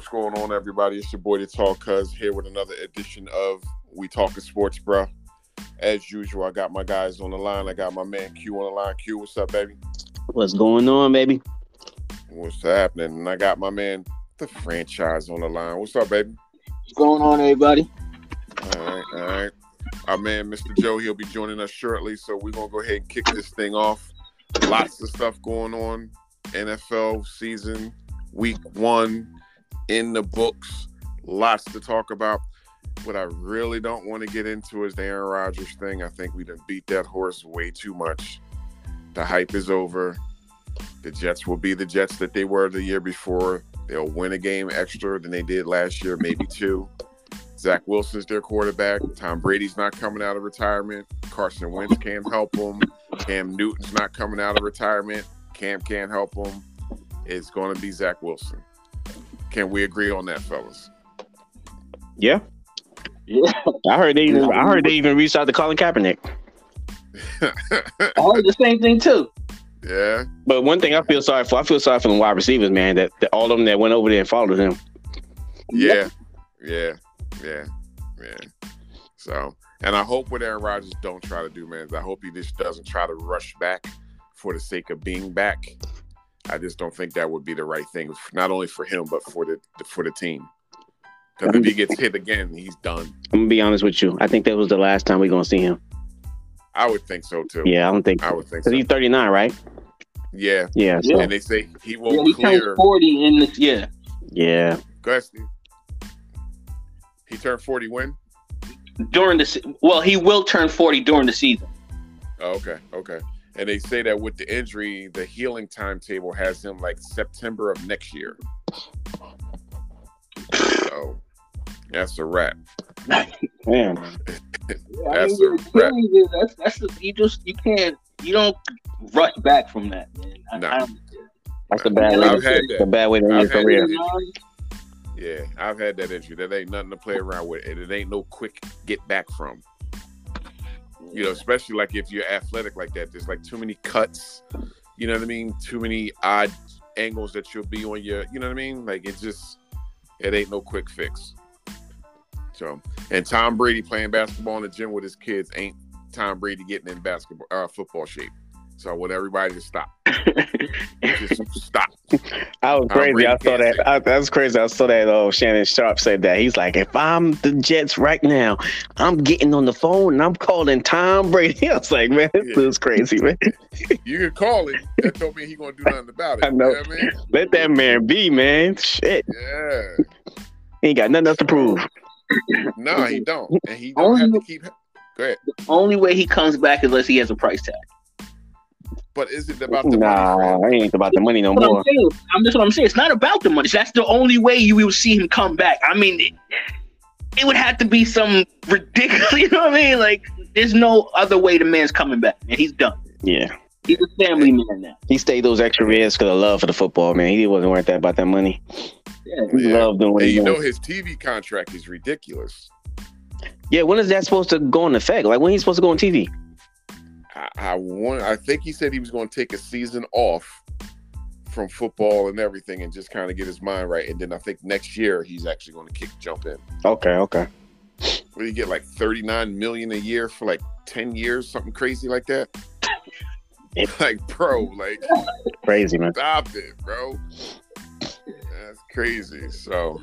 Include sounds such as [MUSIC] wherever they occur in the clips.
What's going on, everybody? It's your boy, the Tall Cuz, here with another edition of We Talking Sports, bro. As usual, I got my guys on the line. I got my man Q on the line. Q, what's up, baby? What's going on, baby? What's happening? And I got my man, the franchise, on the line. What's up, baby? What's going on, everybody? All right, all right. Our man, Mr. Joe, he'll be joining us shortly. So we're gonna go ahead and kick this thing off. Lots of stuff going on. NFL season, week one in the books. Lots to talk about. What I really don't want to get into is the Aaron Rodgers thing. I think we done beat that horse way too much. The hype is over. The Jets will be the Jets that they were the year before. They'll win a game extra than they did last year, maybe [LAUGHS] two. Zach Wilson's their quarterback. Tom Brady's not coming out of retirement. Carson Wentz can't help him. Cam Newton's not coming out of retirement. Cam can't help him. It's going to be Zach Wilson. Can we agree on that, fellas? Yeah. Yeah, I heard they even I heard they even reached out to Colin Kaepernick. I heard the same thing too. yeah. But one thing I feel sorry for, I feel sorry for the wide receivers, man. That, that all of them that went over there and followed him. Yeah. Yeah. Yeah. Yeah. So, and I hope what Aaron Rodgers don't try to do, man, is I hope he just doesn't try to rush back for the sake of being back. I just don't think that would be the right thing, not only for him but for the for the team. Because if he gets hit again, he's done. I'm gonna be honest with you. I think that was the last time we're gonna see him. I would think so too. Yeah, I don't think I would think because so. he's 39, right? Yeah. Yeah. So, And they say he won't he clear. turned forty in this. Yeah, yeah. Go ahead, Steve. He turned 40 when? during the well, he will turn forty during the season. Oh, okay, okay. And they say that with the injury, the healing timetable has him like September of next year. So that's a wrap. Man, [LAUGHS] That's I a mean, wrap. That's that's the, you just you can't you don't rush back from that, man. I, No. I that's a bad way. I've To, had a bad way to end your I've had career. Yeah, I've had that injury. That ain't nothing to play around with, and it ain't no quick get back from. You know, especially like if you're athletic like that, there's like too many cuts. You know what I mean? Too many odd angles that you'll be on your. You know what I mean? Like it just, it ain't no quick fix. So, and Tom Brady playing basketball in the gym with his kids ain't Tom Brady getting in basketball, uh, football shape. So I want everybody to stop. [LAUGHS] Just stop. [LAUGHS] I was Tom crazy. I saw that. I, that was crazy. I saw that. Oh, Shannon Sharpe said that. He's like, if I'm the Jets right now, I'm getting on the phone and I'm calling Tom Brady. [LAUGHS] I was like, man, this Yeah. is crazy, man. You can call him. That don't mean he gonna do nothing about it. I know. You know what I mean? Let that man be, man. Shit, Yeah. he ain't got nothing else to prove. No, he don't. And he don't have to keep go ahead. Only way he comes back unless he has a price tag. But is it about the Nah, money? it ain't about the money no But more. I'm saying, I'm just what I'm saying. It's not about the money. That's the only way you will see him come back. I mean, it, it would have to be some ridiculous. [LAUGHS] You know what I mean? Like, there's no other way the man's coming back, and he's done. Yeah, He's a family man now. he stayed those extra years because of love for the football, man. He wasn't worth that about that money. Yeah. He Yeah. loved doing what And he you doing. know his TV contract is ridiculous. Yeah, when is that supposed to go in effect? Like when he's supposed to go on TV? I, I want I think he said he was gonna take a season off from football and everything and just kind of get his mind right. And then I think next year he's actually gonna kick jump in. Okay, okay. What do you get like 39 million a year for like 10 years, something crazy like that? [LAUGHS] like, bro, like Crazy, man. Stop it, bro. That's crazy. So,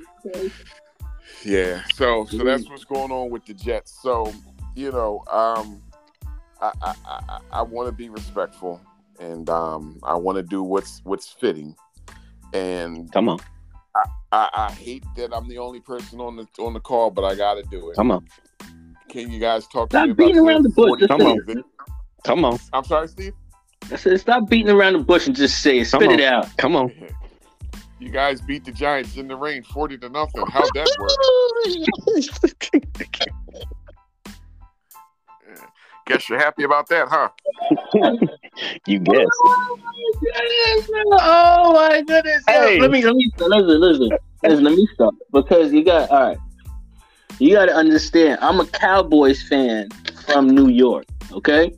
yeah. So, so that's what's going on with the Jets. So, you know, um, I I, I, I want to be respectful, and um, I want to do what's what's fitting. And Come on, I, I hate that I'm the only person on the on the call, but I got to do it. come on, Can you guys talk to Stop me about beating around the bush. Just Come on. it. come on, I'm sorry, Steve. I said, stop beating around the bush and just say it. Come Spit on. it out. come on. [LAUGHS] You guys beat the Giants in the rain, forty to nothing. How'd that work? [LAUGHS] [LAUGHS] Guess you're happy about that, huh? [LAUGHS] you guess. Oh, oh my goodness! Yo, Hey. Let me let me listen, listen, listen. Let me stop because you got all right. You got to understand. I'm a Cowboys fan from New York. Okay.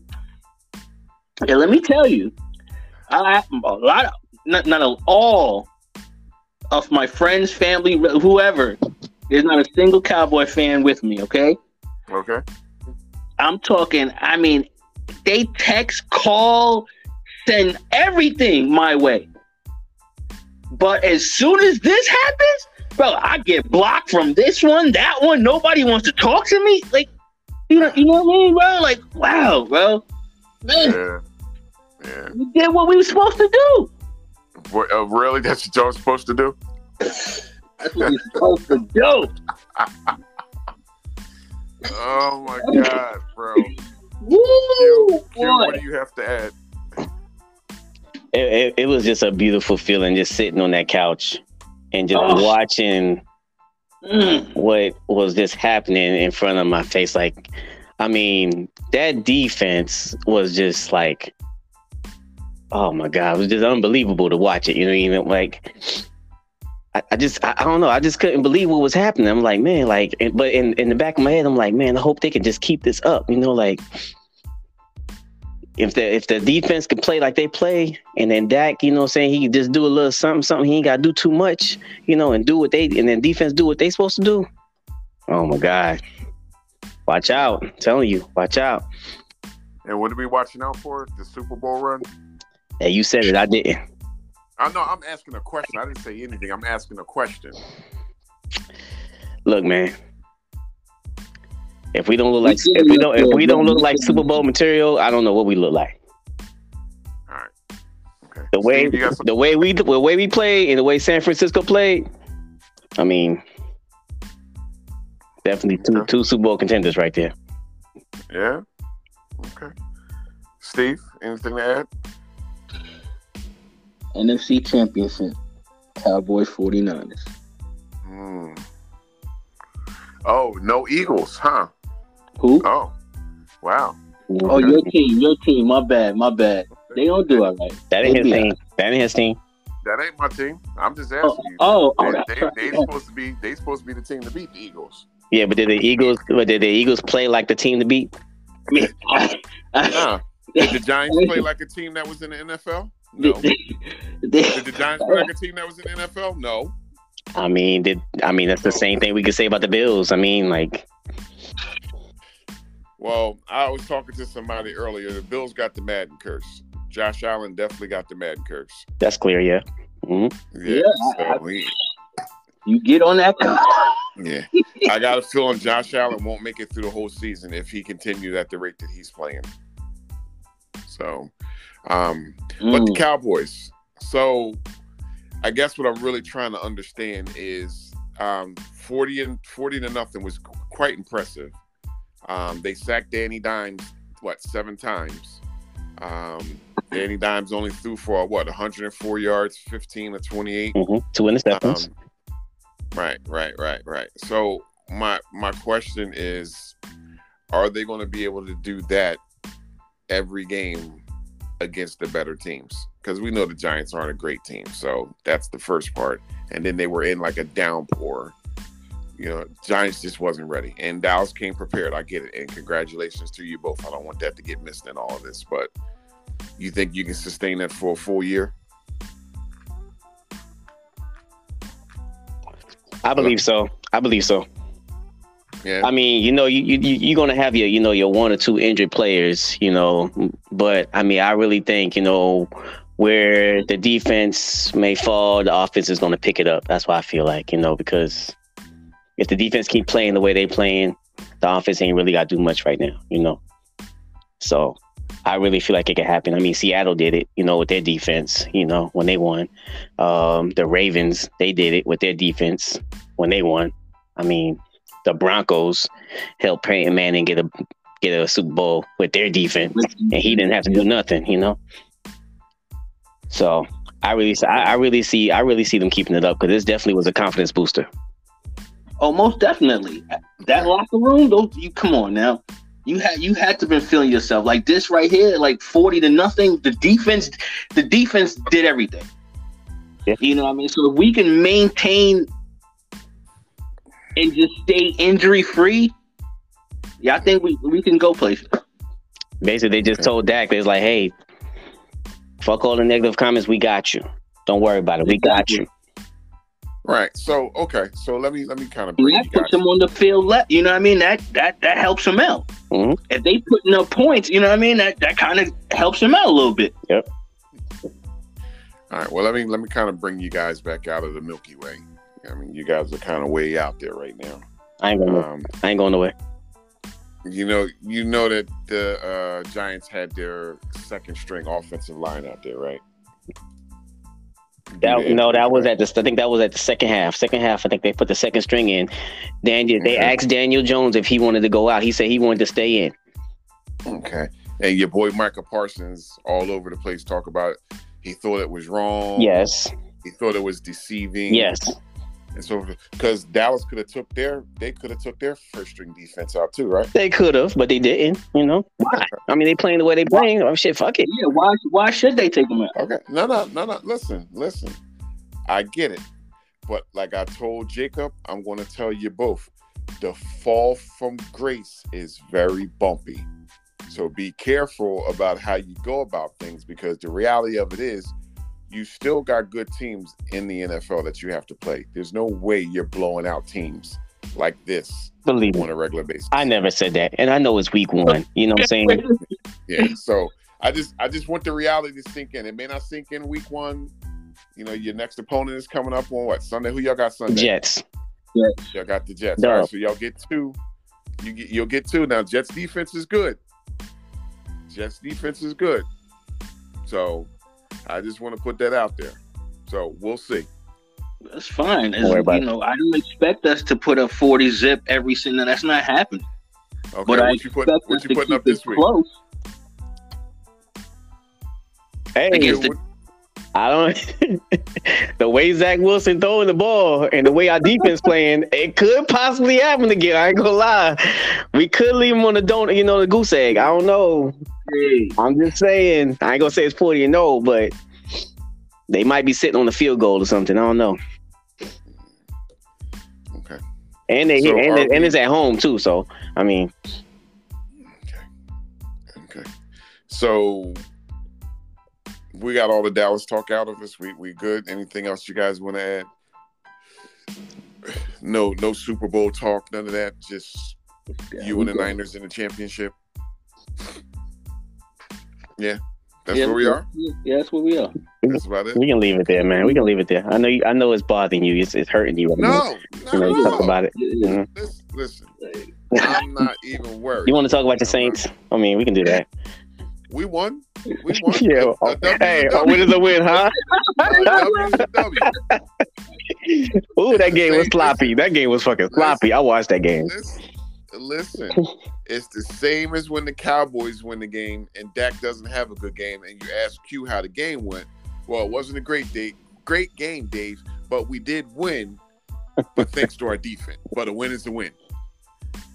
Okay. Let me tell you, I a lot of not not all of my friends, family, whoever, there's not a single Cowboy fan with me. Okay. Okay. I'm talking. I mean, they text, call, send everything my way. But as soon as this happens, bro, I get blocked from this one, that one. Nobody wants to talk to me. Like, you know, you know what I mean, bro? Like, wow, bro. Man, Yeah. Yeah. we did what we were supposed to do. What, uh, really? That's what y'all supposed to do? That's what we were supposed to do. [LAUGHS] Oh my [LAUGHS] god, bro. Woo, Q, Q, what do you have to add? It, it, it was just a beautiful feeling just sitting on that couch and just Oh. watching Mm. what was just happening in front of my face. Like, I mean, that defense was just like, oh my god, it was just unbelievable to watch it. You know, even like, I, I just, I, I don't know, I just couldn't believe what was happening. I'm like, man, like, and- but in in the back of my head, I'm like, man, I hope they can just keep this up. You know, like. If the if the defense can play like they play, and then Dak, you know, saying he just do a little something, something, he ain't got to do too much, you know, and do what they and then defense do what they supposed to do. Oh my God. Watch out. I'm telling you, watch out. And what are we watching out for? The Super Bowl run? Hey, you said it, I didn't. I know I'm asking a question. I didn't say anything. I'm asking a question. Look, man. If we don't look like if we don't if we don't look like Super Bowl material, I don't know what we look like. All right. Okay. The way Steve, you got some- the way we the way we play and the way San Francisco played, I mean definitely two Okay. two Super Bowl contenders right there. Yeah. Okay. Steve, anything to add? NFC Championship, Cowboys 49ers. Hmm. Oh, no Eagles, huh? Who? Oh, wow. Oh, your team, your team. My bad, my bad. They don't do it right. That ain't his Yeah. team. That ain't his team. That ain't my team. I'm just asking Oh, you. oh, oh, they, that's they, right. they [LAUGHS] supposed to be. They supposed to be the team to beat the Eagles. Yeah, but did the Eagles but did the Eagles play like the team to beat? I mean, I- I- Nah. Did the Giants [LAUGHS] play like a team that was in the NFL? No. [LAUGHS] they- Did the Giants play like a team that was in the NFL? No. I mean, did I mean that's the same thing we could say about the Bills. I mean, like Well, I was talking to somebody earlier. The Bills got the Madden curse. Josh Allen definitely got the Madden curse. that's clear, yeah. hmm Yeah. Yeah, so he, you get on that. [LAUGHS] yeah. I got a feeling Josh Allen won't make it through the whole season if he continues at the rate that he's playing. So, um, but the Mm. Cowboys. So, I guess what I'm really trying to understand is um, 40 and 40 to nothing was quite impressive. Um, they sacked Danny Dimes what seven times. Um, Danny Dimes only threw for what 104 yards, 15 to 28. hmm Two interceptions. Um, right, right, right, right. So my my question is, are they going to be able to do that every game against the better teams? Because we know the Giants aren't a great team, so that's the first part. And then they were in like a downpour. You know, Giants just wasn't ready, and Dallas came prepared. I get it, and congratulations to you both. I don't want that to get missed in all of this, but you think you can sustain that for a full year? I believe so. I believe so. Yeah. I mean, you know, you you you- you're gonna have your you know your one or two injured players, you know, but I mean, I really think you know where the defense may fall, the offense is gonna pick it up. That's why I feel like you know because if the defense keep playing the way they playing, the offense ain't really got to do much right now, you know. So I really feel like it could happen. I mean, Seattle did it, you know, with their defense, you know, when they won. Um, the Ravens, they did it with their defense when they won. I mean, the Broncos helped Peyton Manning get a get a Super Bowl with their defense, and he didn't have to do nothing, you know. So I really, I, I really see, I really see them keeping it up because this definitely was a confidence booster. Oh, most definitely. That locker room, those you come on now. You had you had to been feeling yourself like this right here, like forty to nothing. The defense, the defense did everything. Yeah. You know what I mean? So if we can maintain and just stay injury free, yeah, I think we we can go places. Basically, they just told Dak, they was like, "Hey, fuck all the negative comments. We got you. Don't worry about it. We got you." Right. So okay. So let me let me kind of And bring that you guys. puts him on the field left. You know what I mean? That that that helps them out. Mhm. If they putting up points, you know what I mean? That that kind of helps them out a little bit. Yep. All right. Well, let me let me kind of bring you guys back out of the Milky Way. I mean, you guys are kind of way out there right now. I ain't going. Um, I ain't going nowhere. you know, you know that the uh, Giants had their second string offensive line out there, right? That, to no, that injuries, was right? at the. I think that was at the second half. Second half, I think they put the second string in. Daniel, they Okay. asked Daniel Jones if he wanted to go out. He said he wanted to stay in. Okay. And your boy Michael Parsons all over the place talk about it. He thought it was wrong. Yes, He thought it was deceiving. yes. And so because Dallas could have took their they could have took their first string defense out too, right? They could have, but they didn't. You know why? I mean, they playing the way they playing. Oh shit, fuck it. Yeah, why why should they take them out? Okay. No, no, no, no. Listen, listen. I get it. But like I told Jacob, I'm gonna tell you both. The fall from grace is very bumpy. So be careful about how you go about things because the reality of it is you still got good teams in the NFL that you have to play. There's no way you're blowing out teams like this Believe on a regular basis. I never said that, and I know it's week one. You know what I'm saying? [LAUGHS] Yeah. So I just I just want the reality to sink in. It may not sink in week one. You know, your next opponent is coming up on what Sunday? Who y'all got Sunday? Jets. Y'all got the Jets. Duh. All right, so y'all get two. You get you'll get two. Now Jets defense is good. Jets defense is good. So I just want to put that out there. So we'll see. That's fine. As, Don't worry about you know, I don't expect us to put a 40 zip every single. That's not happening. Okay, But I you put expect what us you to putting keep up this week? close. Hey, Against the- What- I don't. [LAUGHS] the way Zach Wilson throwing the ball and the way our defense playing, it could possibly happen again. I ain't gonna lie. We could leave him on the don't, you know, the goose egg. I don't know. I'm just saying. I ain't gonna say it's forty and no, but they might be sitting on the field goal or something. I don't know. Okay. And they So and, and it's at home too. So I mean, Okay. Okay. So we got all the Dallas talk out of us. We we good. Anything else you guys want to add? No, no Super Bowl talk. None of that. Just you and the Niners in the championship. Yeah, that's Yeah, where we are. Yeah, that's where we are. That's about it. we can leave it there, man. We can leave it there. I know. You, I know it's bothering you. It's, it's hurting you. Right now. No, You know, you talk about it. Yeah, mm-hmm. Listen, listen, [LAUGHS] I'm not even worried. You want to talk about the Saints? I mean, we can do that. We won. We [LAUGHS] won. Yeah. A Hey, a win is a win, huh? A W is a W. Ooh, that game was sloppy. That game was fucking sloppy. I watched that game. Listen, listen, it's the same as when the Cowboys win the game and Dak doesn't have a good game, and you ask Q how the game went. Well, it wasn't a great day, great game, Dave, but we did win. But thanks to our defense. But a win is a win.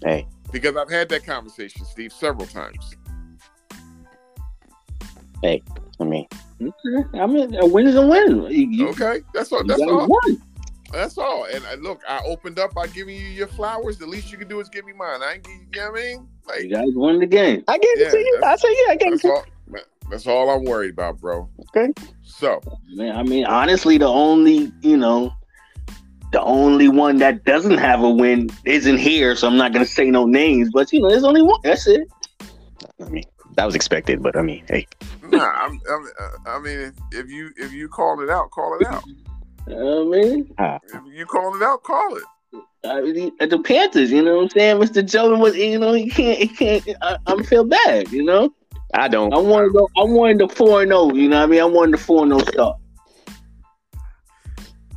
Hey, Because I've had that conversation, Steve, several times. I mean, Okay. I mean, a win is a win. You, you, Okay, that's all. That's all. won. That's all. And I, look, I opened up by giving you your flowers. The least you can do is give me mine. I ain't give you. know what I mean? Like You guys won the game. I gave Yeah, it to you. I that's- said, yeah, I gave it that's to you. all. That's all I'm worried about, bro. Okay. So Man, I mean, honestly, the only you know, the only one that doesn't have a win isn't here. So I'm not gonna say no names, but you know, there's only one. That's it. I mean, that was expected, but I mean, hey, Nah, I'm, I'm, uh, I mean, if, if you if you call it out, call it out. [LAUGHS] I mean, If you call it out, call it. I mean, at the Panthers, you know what I'm saying? Mr. Jordan was, you know, he can't, he can't. I, I'm feel bad, you know. I don't. I wanted, to, I wanted the four and zero. You know what I mean? I wanted the four and zero start.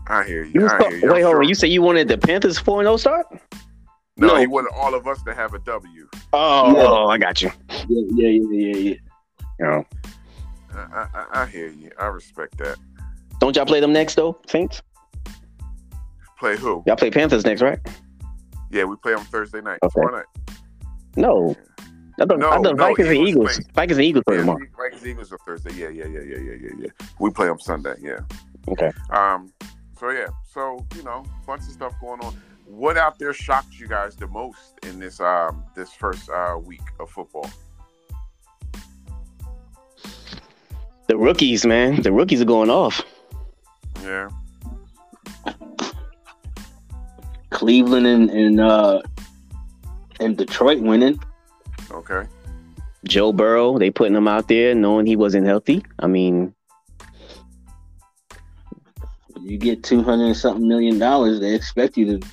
I hear you. You I saw- hear you. wait, hold on. You say you wanted the Panthers four and zero start? No, No. he wanted all of us to have a W. Oh, Yeah. I got you. Yeah, yeah, yeah, yeah, yeah. You know, I, I, I hear you. I respect that. don't y'all play them next though, Saints? Play who? Y'all play Panthers next, right? Yeah, we play on Thursday night. Okay. Tomorrow night. No. I thought, No, I thought no, Vikings and Eagles Eagles. play. Vikings and Eagles play Yeah, tomorrow. Vikings and Eagles are Thursday. Yeah, yeah, yeah, yeah, yeah, yeah, yeah. We play on Sunday. Yeah. Okay. Um. So yeah. So you know, bunch of stuff going on. What out there shocked you guys the most in this um this first uh week of football? The rookies, man. The rookies are going off. Yeah. Cleveland and and uh and Detroit winning. Okay. Joe Burrow, they putting him out there knowing he wasn't healthy. I mean, You get two hundred something million dollars, they expect you to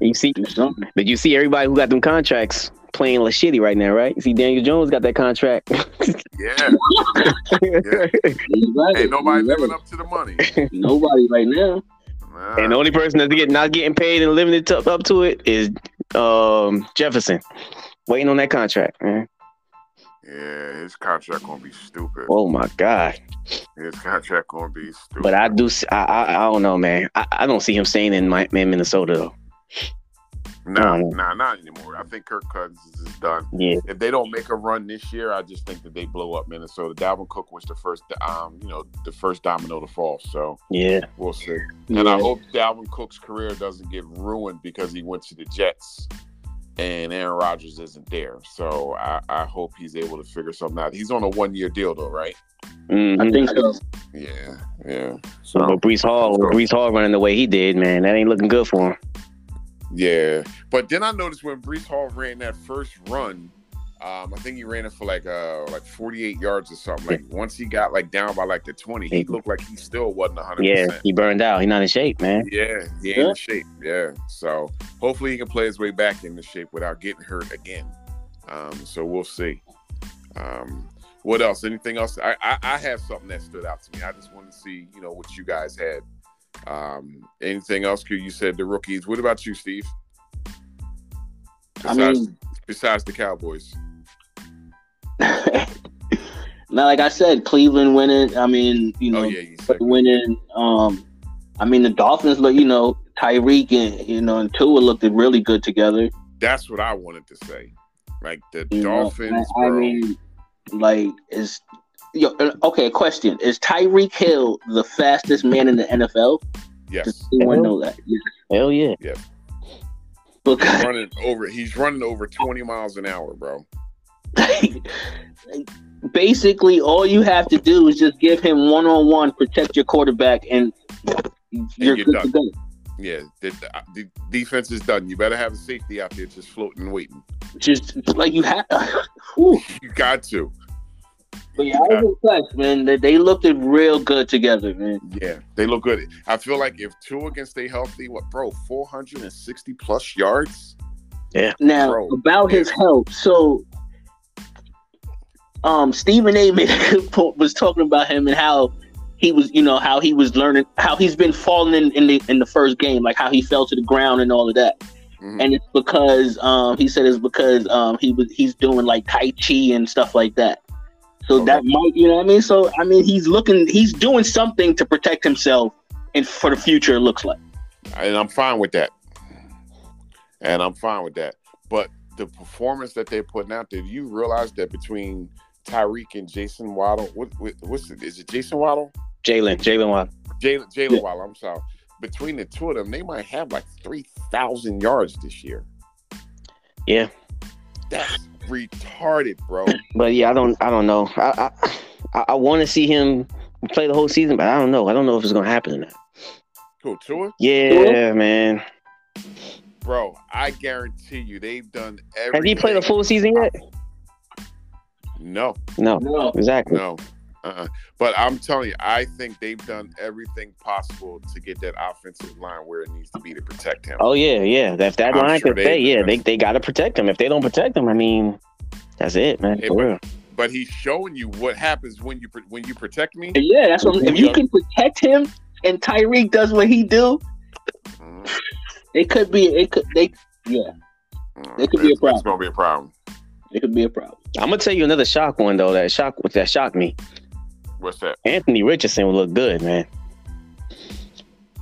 you see, do something. but you see everybody who got them contracts playing like shitty right now, right? You see, Daniel Jones got that contract. Yeah. [LAUGHS] Exactly. Ain't nobody living up to the money. Nobody right now. Nah. and the only person that's get, not getting paid and living it up, up to it is um, Jefferson, waiting on that contract. Man. Yeah, his contract gonna be stupid. Oh my god! His contract gonna be stupid. But I do, I, I don't know, man. I, I don't see him staying in my in Minnesota though. nah, Oh. nah, not anymore. I think Kirk Cousins is done. Yeah, If they don't make a run this year, I just think that they blow up Minnesota. Dalvin Cook was the first, um, you know, the first domino to fall. So yeah. we'll see. And I hope Dalvin Cook's career doesn't get ruined because he went to the Jets and Aaron Rodgers isn't there. So I, I hope he's able to figure something out. He's on a one year deal though, right? Mhm. I think so. Yeah, yeah. So, So but Breece Hall, so- Breece Hall running the way he did, man, that ain't looking good for him. yeah. But then I noticed when Breece Hall ran that first run, um, I think he ran it for like uh like 48 yards or something. Like once he got like down by like the 20, he looked like he still wasn't 100. Yeah, percent he burned out. He's not in shape, man. Yeah, he ain't Yeah. in shape. Yeah. So hopefully he can play his way back into shape without getting hurt again. Um, so we'll see. Um, what else? Anything else? I, I I have something that stood out to me. I just wanted to see, you know, what you guys had. Um, anything else? 'Cause You said the rookies. What about you, Steve? I mean, besides the Cowboys. [LAUGHS] now, like I said, Cleveland winning. I mean, you know, oh yeah, you winning. Um, I mean, the Dolphins look. You know, Tyreek and you know and Tua looked really good together. that's what I wanted to say. Like the You know, Dolphins, I, I mean, like is. Yo, uh, okay, question: Is Tyreek Hill the fastest man in the NFL? yes, Does anyone know that? Yeah. Hell yeah. he's Because running over. He's running over 20 miles an hour, bro. [LAUGHS] basically all you have to do is just give him one on one, protect your quarterback, and you're you're good done. to go. Yeah, the, uh, the defense is done. You better have a safety out there just floating and waiting. Just like you have. [LAUGHS] You got to. But yeah, I was impressed, man. They, they looked real good together, man. Yeah, they look good. I feel like if Tua can stay healthy, what, bro, 460 plus yards? Yeah. Now Bro, about yeah. his health, so um, Stephen A. made a good point, was talking about him and how he was, you know, how he was learning, how he's been falling in, in the in the first game, like how he fell to the ground and all of that. Mhm. And it's because um, he said it's because um, he was he's doing like tai chi and stuff like that. So that might, you know what I mean? So I mean, he's looking, he's doing something to protect himself and for the future. It looks like. And I'm fine with that. And I'm fine with that. But the performance that they're putting out there, you realize that between Tyreek and Jason Waddle, what, what what's it? Is it Jason Waddle? Jalen, Jalen Watt. Jalen Jalen Yeah. Waddle, I'm sorry. Between the two of them, they might have like 3,000 yards this year. Yeah. That's retarded, bro. But yeah, I don't, I don't know. I, I, I want to see him play the whole season, but I don't know. I don't know if it's gonna happen or not. Cool. Tua? Yeah, man. Bro, I guarantee you they've done Has everything. he played a full season yet? No, No, No, exactly. no. Uh-uh. But I'm telling you, I think they've done everything possible to get that offensive line where it needs to be to protect him. Oh yeah, yeah. If that I'm line sure can they- stay, yeah, they they got to protect him. If they don't protect him, I mean, that's it, man. Hey, For but- real. But he's showing you what happens when you when you protect me. yeah, that's what. If you can protect him and Tyreek does what he do, Mhm. it could be. It could. They. Yeah, Mhm. It could be a problem. It's gonna be a problem. It could be a problem. I'm gonna tell you another shock one though. That shock that shocked me. What's that? Anthony Richardson would look good, man.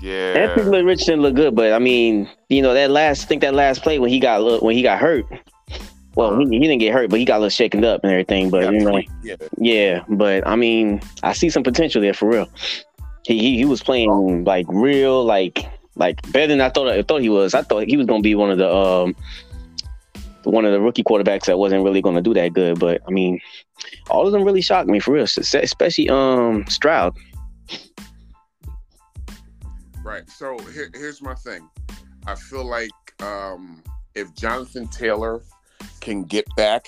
Yeah. Anthony Richardson looked good, but I mean, you know, that last I think that last play when he got look when he got hurt. Well, he, he didn't get hurt, but he got a little shaken up and everything. But Yeah, you know, yeah. yeah. But I mean, I see some potential there for real. He he, he was playing like real, like like better than I thought. I thought he was. I thought he was gonna be one of the um one of the rookie quarterbacks that wasn't really gonna do that good. But I mean, all of them really shocked me for real, especially um Stroud. Right. So here, here's my thing. I feel like um, if Jonathan Taylor can get back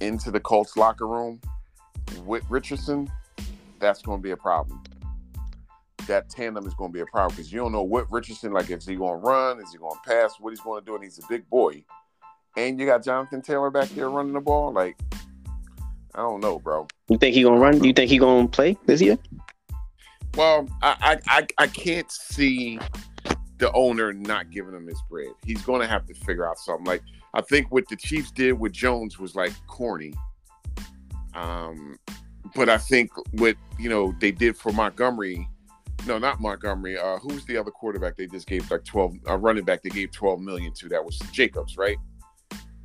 into the Colts locker room with Richardson, that's going to be a problem. That tandem is going to be a problem because you don't know what Richardson like. Is he going to run? Is he going to pass? What he's going to do? And he's a big boy, and you got Jonathan Taylor back there running the ball. Like, I don't know, bro. You think he gonna run? You think he gonna play this year? Well, I I I, I can't see the owner not giving him his bread. He's going to have to figure out something. Like I think what the Chiefs did with Jones was like corny. Um, but I think what you know they did for Montgomery, no, not Montgomery. Uh, who's the other quarterback they just gave like twelve? A uh, running back they gave twelve million to. That was Jacobs, right?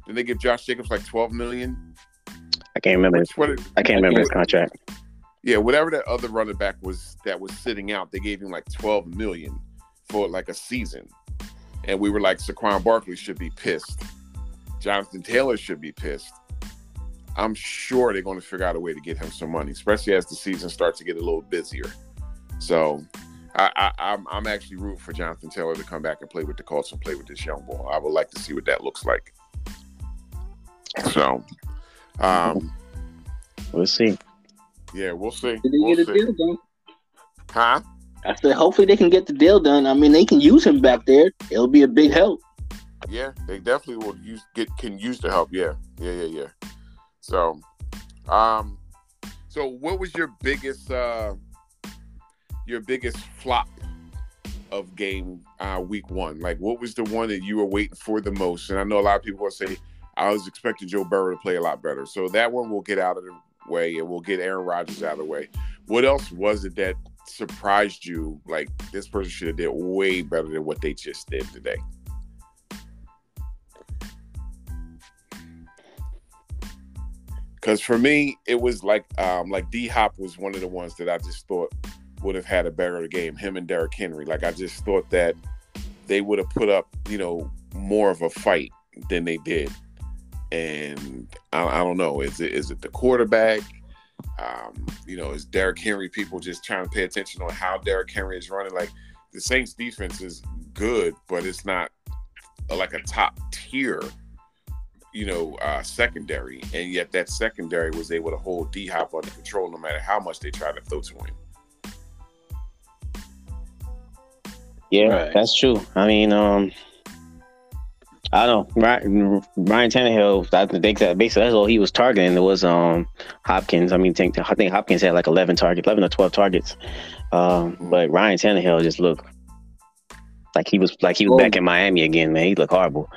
Did they give Josh Jacobs like twelve million? I can't remember. Which, what, I can't remember his contract. Yeah, whatever that other running back was that was sitting out, they gave him like twelve million for like a season, and we were like, Saquon Barkley should be pissed. Jonathan Taylor should be pissed. I'm sure they're going to figure out a way to get him some money, especially as the season starts to get a little busier. So I, I, I'm, I'm actually rooting for Jonathan Taylor to come back and play with the Colts and play with this young boy. I would like to see what that looks like. So, um, we'll see. Yeah, we'll see. Did we'll get a deal done? Huh? I said, hopefully they can get the deal done. I mean, they can use him back there. It'll be a big help. Yeah, they definitely will use get can use the help. Yeah, yeah, yeah, yeah. So, um, so what was your biggest uh your biggest flop of game uh week one? Like, what was the one that you were waiting for the most? And I know a lot of people will say I was expecting Joe Burrow to play a lot better. So that one will get out of the way and we'll get Aaron Rodgers out of the way. What else was it that surprised you? Like this person should have did way better than what they just did today. Because for me, it was like um, like D Hop was one of the ones that I just thought would have had a better game. Him and Derrick Henry. Like I just thought that they would have put up, you know, more of a fight than they did. And I, I don't know. Is it is it the quarterback? Um, you know, is Derrick Henry people just trying to pay attention on how Derrick Henry is running? Like the Saints defense is good, but it's not like a top tier, you know, uh, secondary. And yet that secondary was able to hold D Hop under control no matter how much they tried to throw to him. Yeah, right. that's true. I mean, um, I don't know. Ryan, Ryan Tannehill, I think that basically that's all he was targeting. It was um Hopkins. I mean, think, I think Hopkins had like 11 targets, 11 or 12 targets. Um, but Ryan Tannehill just looked like he was like he was oh. back in Miami again, man. He looked horrible.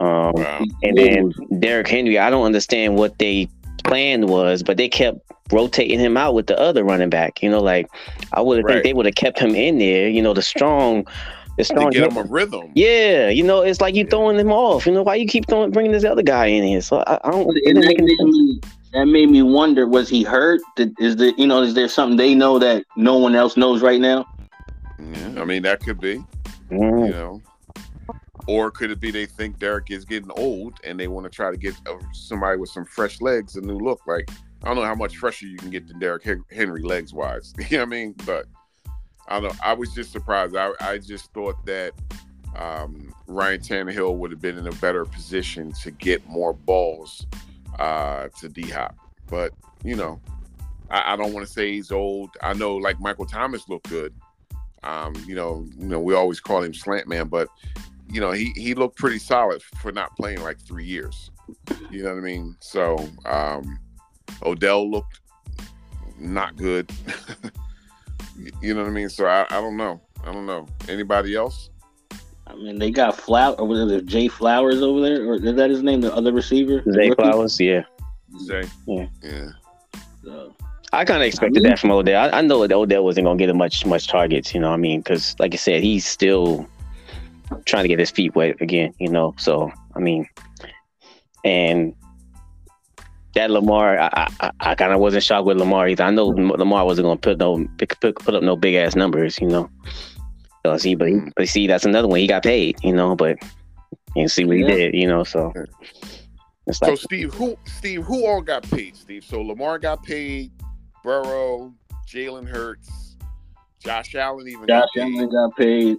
Um, wow. And then Derrick Henry, I don't understand what they plan was, but they kept rotating him out with the other running back. You know, like I would have right. think they would have kept him in there. You know, the strong it's throwing to get him a rhythm. Yeah, you know, it's like you throwing them off. You know, why you keep throwing, bringing this other guy in here? So I, I don't. That made, me, that made me wonder: was he hurt? Did, is there, you know, is there something they know that no one else knows right now? Yeah, I mean that could be. Mm. You know, or could it be they think Derrick is getting old and they want to try to get somebody with some fresh legs, a new look? Like I don't know how much fresher you can get than Derrick Henry legs wise. [LAUGHS] you know what I mean? But I don't know. I was just surprised. I, I just thought that um, Ryan Tannehill would have been in a better position to get more balls uh, to D Hop. But, you know, I, I don't want to say he's old. I know like Michael Thomas looked good. Um, you know, you know, we always call him slant man, but you know, he he looked pretty solid for not playing like three years. You know what I mean? So um, Odell looked not good. [LAUGHS] You know what I mean? So I, I don't know. I don't know. Anybody else? I mean, they got Flower. Or was it Jay Flowers over there? Or is that his name? The other receiver? Zay Flowers. Yeah. Zay. Yeah. Yeah. So. I kind of expected I mean, that from Odell. I, I know that Odell wasn't gonna get him much much targets. You know, what I mean, because like I said, he's still trying to get his feet wet again. You know, so I mean, and that Lamar, I, I, I kind of wasn't shocked with Lamar either. I know Lamar wasn't going to put no pick, put, put up no big ass numbers, you know. So, see, but but see, that's another one. He got paid, you know, but you see what he did, you know. So, like, so Steve, who Steve, who all got paid? Steve, so Lamar got paid, Burrow, Jalen Hurts, Josh Allen even Josh got Allen got paid.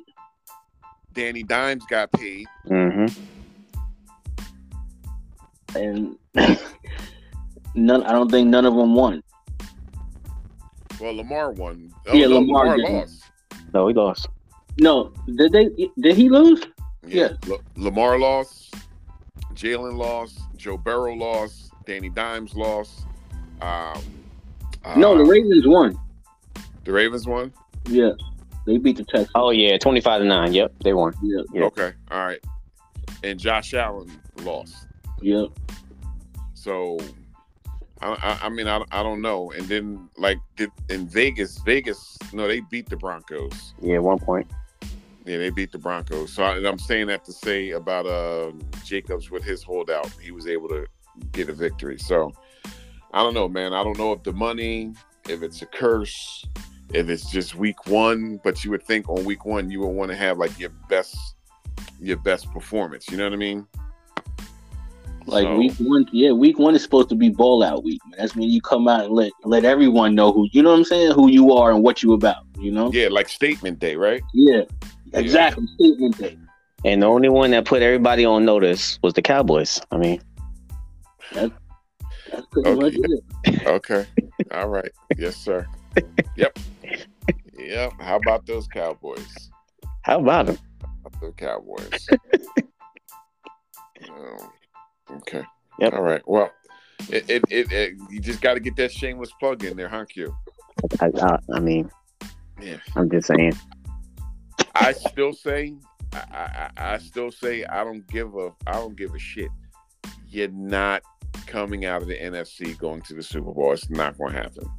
Danny Dimes got paid. Mm-hmm. and [CLEARS THROAT] none. I don't think none of them won. Well, Lamar won. Yeah, no, Lamar didn't. lost. No, he lost. No, did they? Did he lose? Yeah, La- Lamar lost. Jalen lost. Joe Burrow lost. Danny Dimes lost. Um, no, the uh, Ravens won. the Ravens won. Yeah, they beat the Texans. Oh yeah, twenty five to nine. Yep, they won. Yeah, Yeah. Okay, all right. And Josh Allen lost. yeah. So, I, I, mean, I, I don't know. And then, like, did, in Vegas, Vegas, no, they beat the Broncos. Yeah, one point. Yeah, they beat the Broncos. So I, I'm saying that to say about uh Jacobs with his holdout, he was able to get a victory. So I don't know, man. I don't know if the money, if it's a curse, if it's just week one. But you would think on week one you would want to have like your best, your best performance. You know what I mean? Like So- week one, yeah, week one is supposed to be ball out week. Man. That's when you come out and let let everyone know who you know what I'm saying, who you are and what you about. You know? Yeah, like statement day, right? Yeah, exactly. Statement day. And the only one that put everybody on notice was the Cowboys. I mean, That's pretty Okay. much it. Okay. All right. Yes, sir. Yep. Yep. How about those Cowboys? how about him? the Cowboys. [LAUGHS] Um, okay. Yep. All right. Well, it, it, it, it you just got to get that shameless plug in there, huh, Q? I, I, I mean, Yeah. I'm just saying. I still say, I, I, I still say, I don't give a, I don't give a shit. You're not coming out of the NFC going to the Super Bowl. It's not going to happen.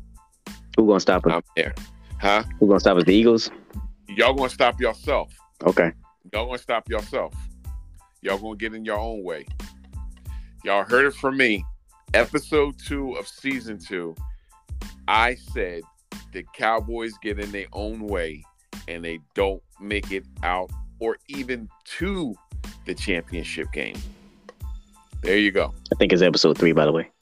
Who gonna stop us? I'm there, huh? Who gonna stop us? The Eagles? Y'all going to stop yourself. Okay. Y'all gonna stop yourself. Y'all gonna get in your own way. Y'all heard it from me. Episode two of season two. I said the Cowboys get in their own way and they don't make it out or even to the championship game. There you go. I think it's episode three, by the way.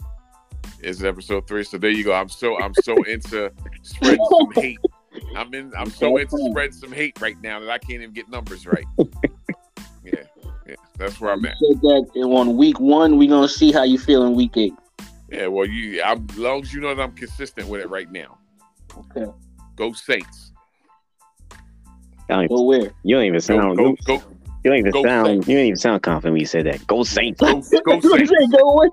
It's episode three. So there you go. I'm so I'm so into spreading some [LAUGHS] hate. I'm in I'm so into spreading some hate right now that I can't even get numbers right. Yeah, yeah. That's where I'm You at. said that on week one, we're gonna see how you feel in week eight. Yeah, well, you I'm, as long as you know that I'm consistent with it right now. Okay. Go Saints. Don't even- Go where? you don't even sound. go you, go you don't even go sound. Saints. You don't even sound confident when you said that. Go Saints. go, go [LAUGHS] Saints. Go where?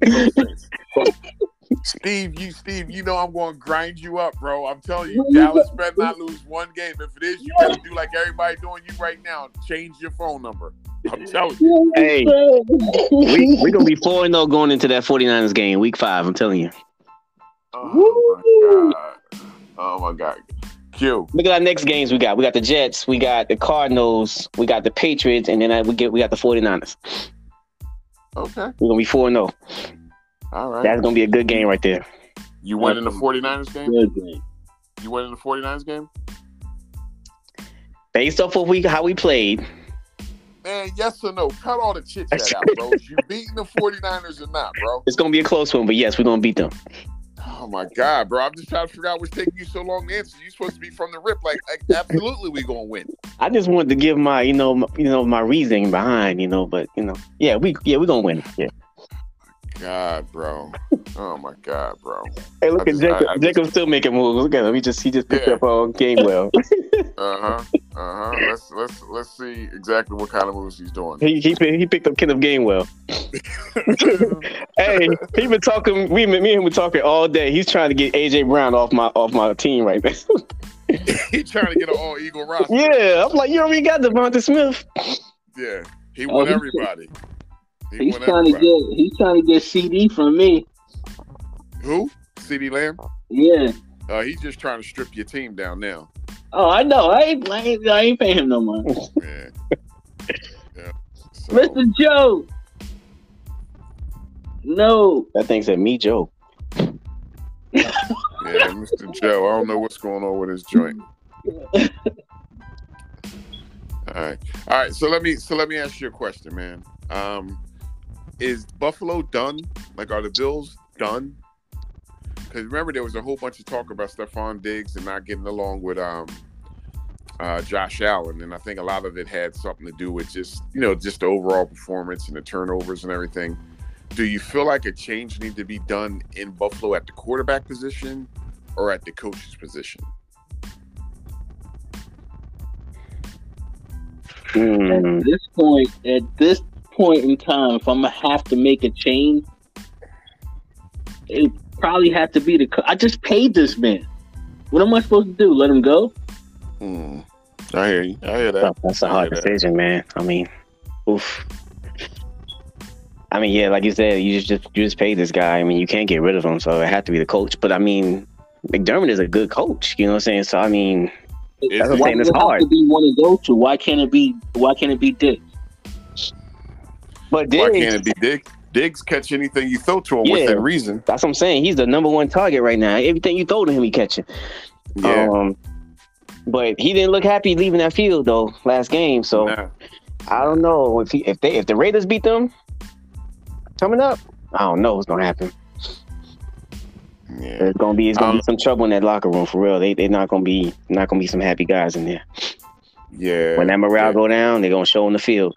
Go Saints. Steve, you Steve, you know I'm going to grind you up, bro. I'm telling you, Dallas better not lose one game. If it is, you better do like everybody doing you right now. Change your phone number. I'm telling you. Hey. we we gonna be four and zero going into that 49ers game, week five. I'm telling you. Oh my god. Oh my god. Q. Look at our next games we got. We got the Jets, we got the Cardinals, we got the Patriots, and then uh, we get we got the 49ers. Okay. We're gonna be four and zero. All right. That's gonna be a good game right there. You win in the 49ers game? Good game. You win in the 49ers game? Based off of we how we played, Man, yes or no? Cut all the chit chat out, bro. [LAUGHS] You beating the 49ers or not, bro? it's gonna be a close one, but yes, we're gonna beat them. Oh my god, bro! I'm just trying to figure out what's taking you so long to answer. You supposed to be from the rip, like, like absolutely we gonna win. I just wanted to give my you know my, you know my reasoning behind you know, but you know yeah we yeah we're gonna win. Yeah. God, bro. Oh my god, bro. Hey, look I at just- Jacob. I- I just- still making moves. Look at him. He just he just picked Yeah. up on Gainwell. [LAUGHS] [LAUGHS] Uh huh. Uh huh. Let's let's let's see exactly what kind of moves he's doing. he he picked- he picked up Kenneth Gainwell. [LAUGHS] Hey, he been talking. We me and him were talking all day. He's trying to get AJ Brown off my off my team right now. he trying to get an all eagle roster. yeah, I'm like, you already got DeVonta Smith. Yeah. He Oh, won he- everybody. He He's won trying to get. He's trying to get CeeDee from me. Who? CeeDee Lamb. Yeah. Uh, he's just trying to strip your team down now. Oh, I know. I ain't. I ain't, I ain't paying him no money. [LAUGHS] Yeah. yeah. So, Mr. Joe. No. That thing said me, Joe. yeah, Mr. Joe. I don't know what's going on with his joint. [LAUGHS] All right, all right. So let me so let me ask you a question, man. Um, is Buffalo done? Like, are the Bills done? Because remember, there was a whole bunch of talk about Stefon Diggs and not getting along with um uh, Josh Allen, and I think a lot of it had something to do with just you know just the overall performance and the turnovers and everything. Do you feel like a change needs to be done in Buffalo at the quarterback position or at the coach's position? Hmm. At this point, at this point in time, if I'm gonna have to make a change, it probably have to be the. co- I just paid this man. What am I supposed to do? Let him go? Hmm. I hear you. I hear that. That's a hard hear that. decision, man. I mean, oof. I mean, yeah, like you said, you just, just you just paid this guy. I mean, you can't get rid of him, so it had to be the coach. But I mean, McDermott is a good coach. You know what I'm saying? So I mean, Is That's what I'm saying, it's it have hard. to be one of those two? Why can't it be? Why can't it be Dick? But Why can't it be Diggs? Diggs catch anything you throw to him Yeah. within reason. that's what I'm saying. He's the number one target right now. Everything you throw to him, he catching. Yeah. Um, but he didn't look happy leaving that field though last game. So Nah. I don't know if he, if they if the Raiders beat them coming up. I don't know what's gonna happen. Yeah. There's gonna be it's gonna Um, be some trouble in that locker room for real. They they're not gonna be not gonna be some happy guys in there. Yeah. When that morale yeah. go down, they're gonna show in the field.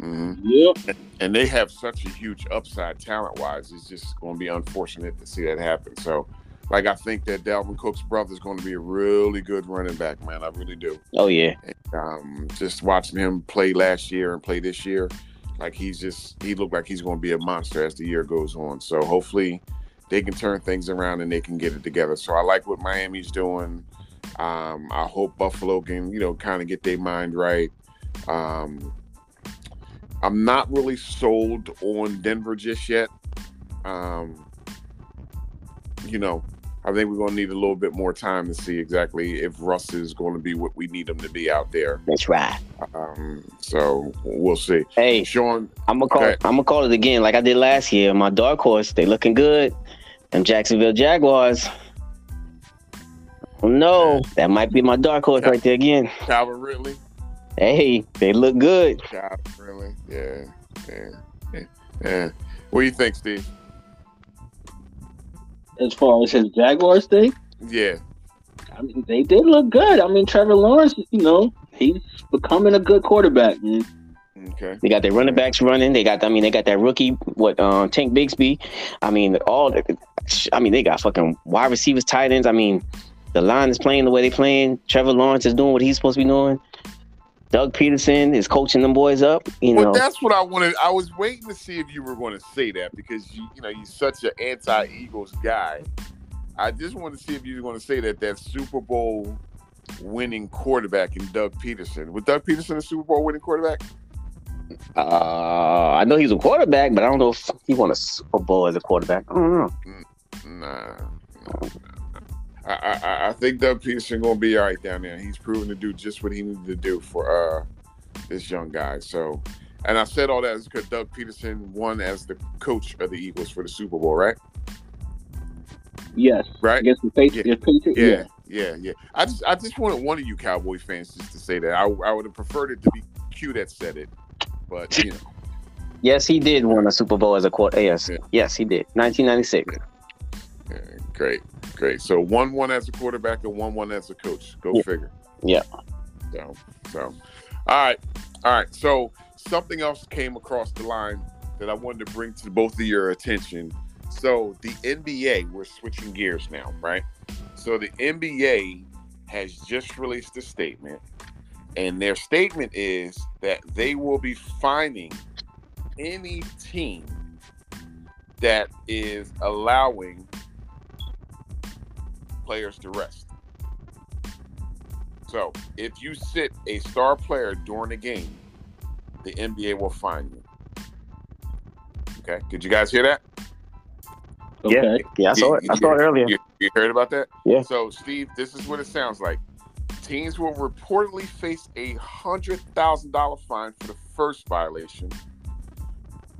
Mhm. Yep. and they have such a huge upside talent wise. It's just going to be unfortunate to see that happen. So, like, I think that Dalvin Cook's brother is going to be a really good running back, man. I really do. Oh yeah, Um, just watching him play last year and play this year, like he's just he looked like he's going to be a monster as the year goes on. So hopefully they can turn things around and they can get it together. So I like what Miami's doing. Um, I hope Buffalo can you know kind of get their mind right. Um, I'm not really sold on Denver just yet. Um, you know, I think we're going to need a little bit more time to see exactly if Russ is going to be what we need him to be out there. that's right. Um, so we'll see. Hey, Sean, I'm gonna call. Okay. I'm gonna call it again, like I did last year. My dark horse, they looking good. Them Jacksonville Jaguars. Oh no, that might be my dark horse right there again. Calvin Ridley, Hey, they look good. Calvin Ridley, yeah, yeah, yeah, yeah. What do you think, Steve? As far as his Jaguars thing, Yeah, I mean, they did look good. I mean, Trevor Lawrence, you know, he's becoming a good quarterback, man. okay, They got their running backs running. They got, I mean, they got that rookie, what, uh, Tank Bigsby. I mean, all, the, I mean, they got fucking wide receivers, tight ends. I mean, the line is playing the way they playing. Trevor Lawrence is doing what he's supposed to be doing. Doug Pederson is coaching them boys up. You know, Well, that's what I wanted. I was waiting to see if you were going to say that because you, you know, you're such an anti-Eagles guy. I just wanted to see if you were going to say that that Super Bowl winning quarterback in Doug Pederson. Was Doug Pederson a Super Bowl winning quarterback? uh, I know he's a quarterback, but I don't know if he won a Super Bowl as a quarterback. I don't know. Nah. nah. I, I, I- think Doug Pederson gonna be all right down there. He's proven to do just what he needed to do for uh this young guy. So, and I said all that because Doug Pederson won as the coach of the Eagles for the Super Bowl, right? Yes, Right? against the Patriots. Patriots Yeah, yeah, yeah. I just I just wanted one of you Cowboy fans just to say that. I, I would have preferred it to be Q that said it, but you know, Yes, he did win a Super Bowl as a quarter. Yes, Yeah. yes, he did. 1996. yeah, great, great. So one one as a quarterback and one one as a coach. Go Yeah. figure. Yeah. So so, all right, all right. So something else came across the line that I wanted to bring to both of your attention. So the NBA, we're switching gears now, right? So the NBA has just released a statement, and their statement is that they will be fining any team that is allowing players to rest. So if you sit a star player during a game, the NBA will fine you. Okay, did you guys hear that? Okay. Yeah, I saw it. I saw it earlier. You, you heard about that? Yeah. So, Steve, this is what it sounds like. Teams will reportedly face a hundred thousand dollar fine for the first violation,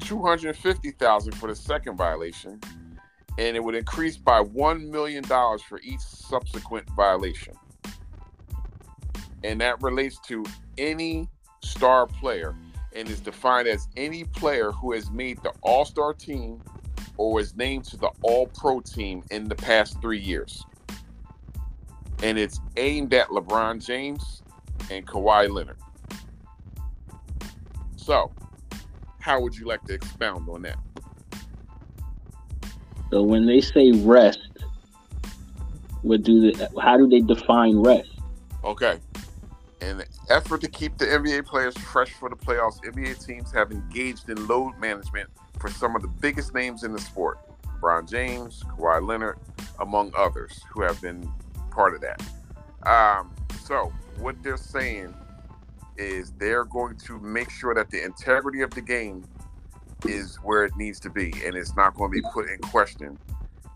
two hundred fifty thousand for the second violation, and it would increase by one million dollars for each subsequent violation. And that relates to any star player and is defined as any player who has made the All Star team or was named to the All Pro team in the past three years. And it's aimed at LeBron James, and Kawhi Leonard. So, how would you like to expound on that? So when they say rest, what do they, how do they define rest? Okay. In an effort to keep the NBA players fresh for the playoffs, NBA teams have engaged in load management for some of the biggest names in the sport. LeBron James, Kawhi Leonard, among others, who have been part of that. Um, so, what they're saying is they're going to make sure that the integrity of the game is where it needs to be and it's not going to be put in question.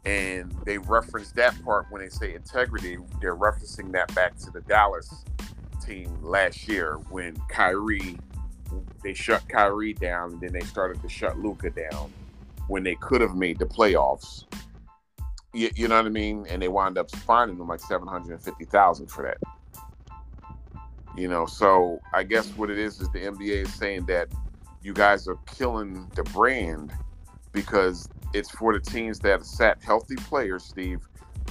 And they reference that part when they say integrity, they're referencing that back to the Dallas team last year when Kyrie, they shut Kyrie down and then they started to shut Luka down when they could have made the playoffs. You, you know what I mean? And they wound up finding them like 750,000 for that. You know, so I guess what it is is the NBA is saying that you guys are killing the brand because it's for the teams that sat healthy players, Steve,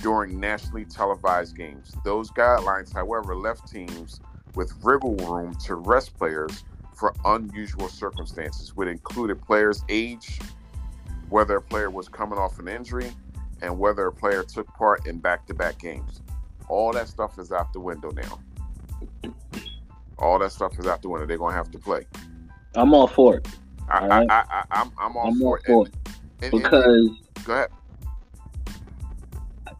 during nationally televised games. Those guidelines, however, left teams with wriggle room to rest players for unusual circumstances, which included players' age, whether a player was coming off an injury, and whether a player took part in back to back games. All that stuff is out the window now. All that stuff is out the window. They're going to have to play. I'm all for it. I, right. I, I, am I'm all I'm for all it. for And- it and- and- because go ahead.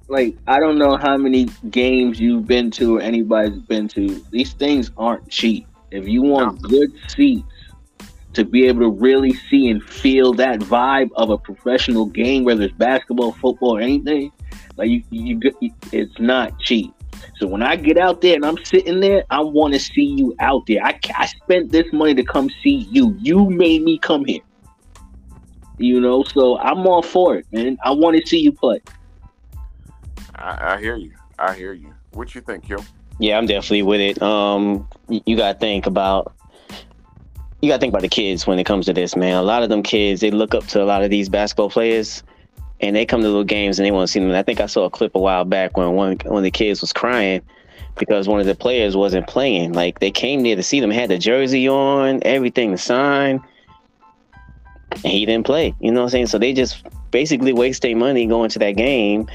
like I don't know how many games you've been to or anybody's been to. These things aren't cheap. If you want good seats to be able to really see and feel that vibe of a professional game, whether it's basketball, football, or anything, like you, you, you it's not cheap. So when I get out there and I'm sitting there, I want to see you out there. I, I spent this money to come see you. You made me come here. You know, so I'm all for it, man. I want to see you play. I, I hear you. I hear you. What you think, Yo? Yeah, I'm definitely with it. Um, you gotta think about you gotta think about the kids when it comes to this, man. A lot of them kids they look up to a lot of these basketball players, and they come to little games and they want to see them. And I think I saw a clip a while back when one one of the kids was crying because one of the players wasn't playing. Like they came there to see them, had the jersey on, everything to sign, and he didn't play. You know what I'm saying? So they just basically waste their money going to that game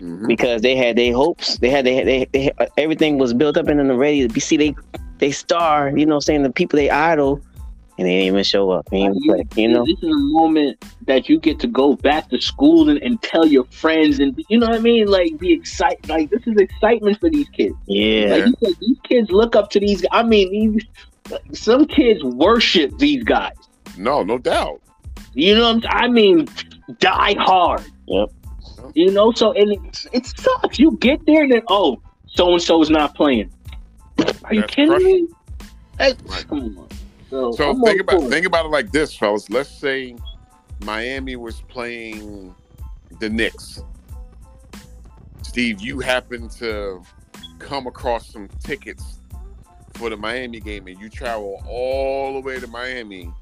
Mhm. because they had their hopes. They had they, they, they everything was built up and then ready to be see they they star. You know, what I'm saying the people they idol, and they didn't even show up. They didn't even play, you know. this is a moment that you get to go back to school and, and tell your friends and you know what I mean, like be excited. Like this is excitement for these kids. Yeah, Like you said, these kids look up to these. I mean, these some kids worship these guys. No, no doubt. You know, what I'm, I mean, die hard. Yep. You know, so and it, it sucks. You get there and then oh, so and so is not playing. Are you That's kidding me? Hey, Right. Come on. So, So think all about for it. think about it like this, fellas. Let's say Miami was playing the Knicks. Steve, you happen to come across some tickets for the Miami game, and you travel all the way to Miami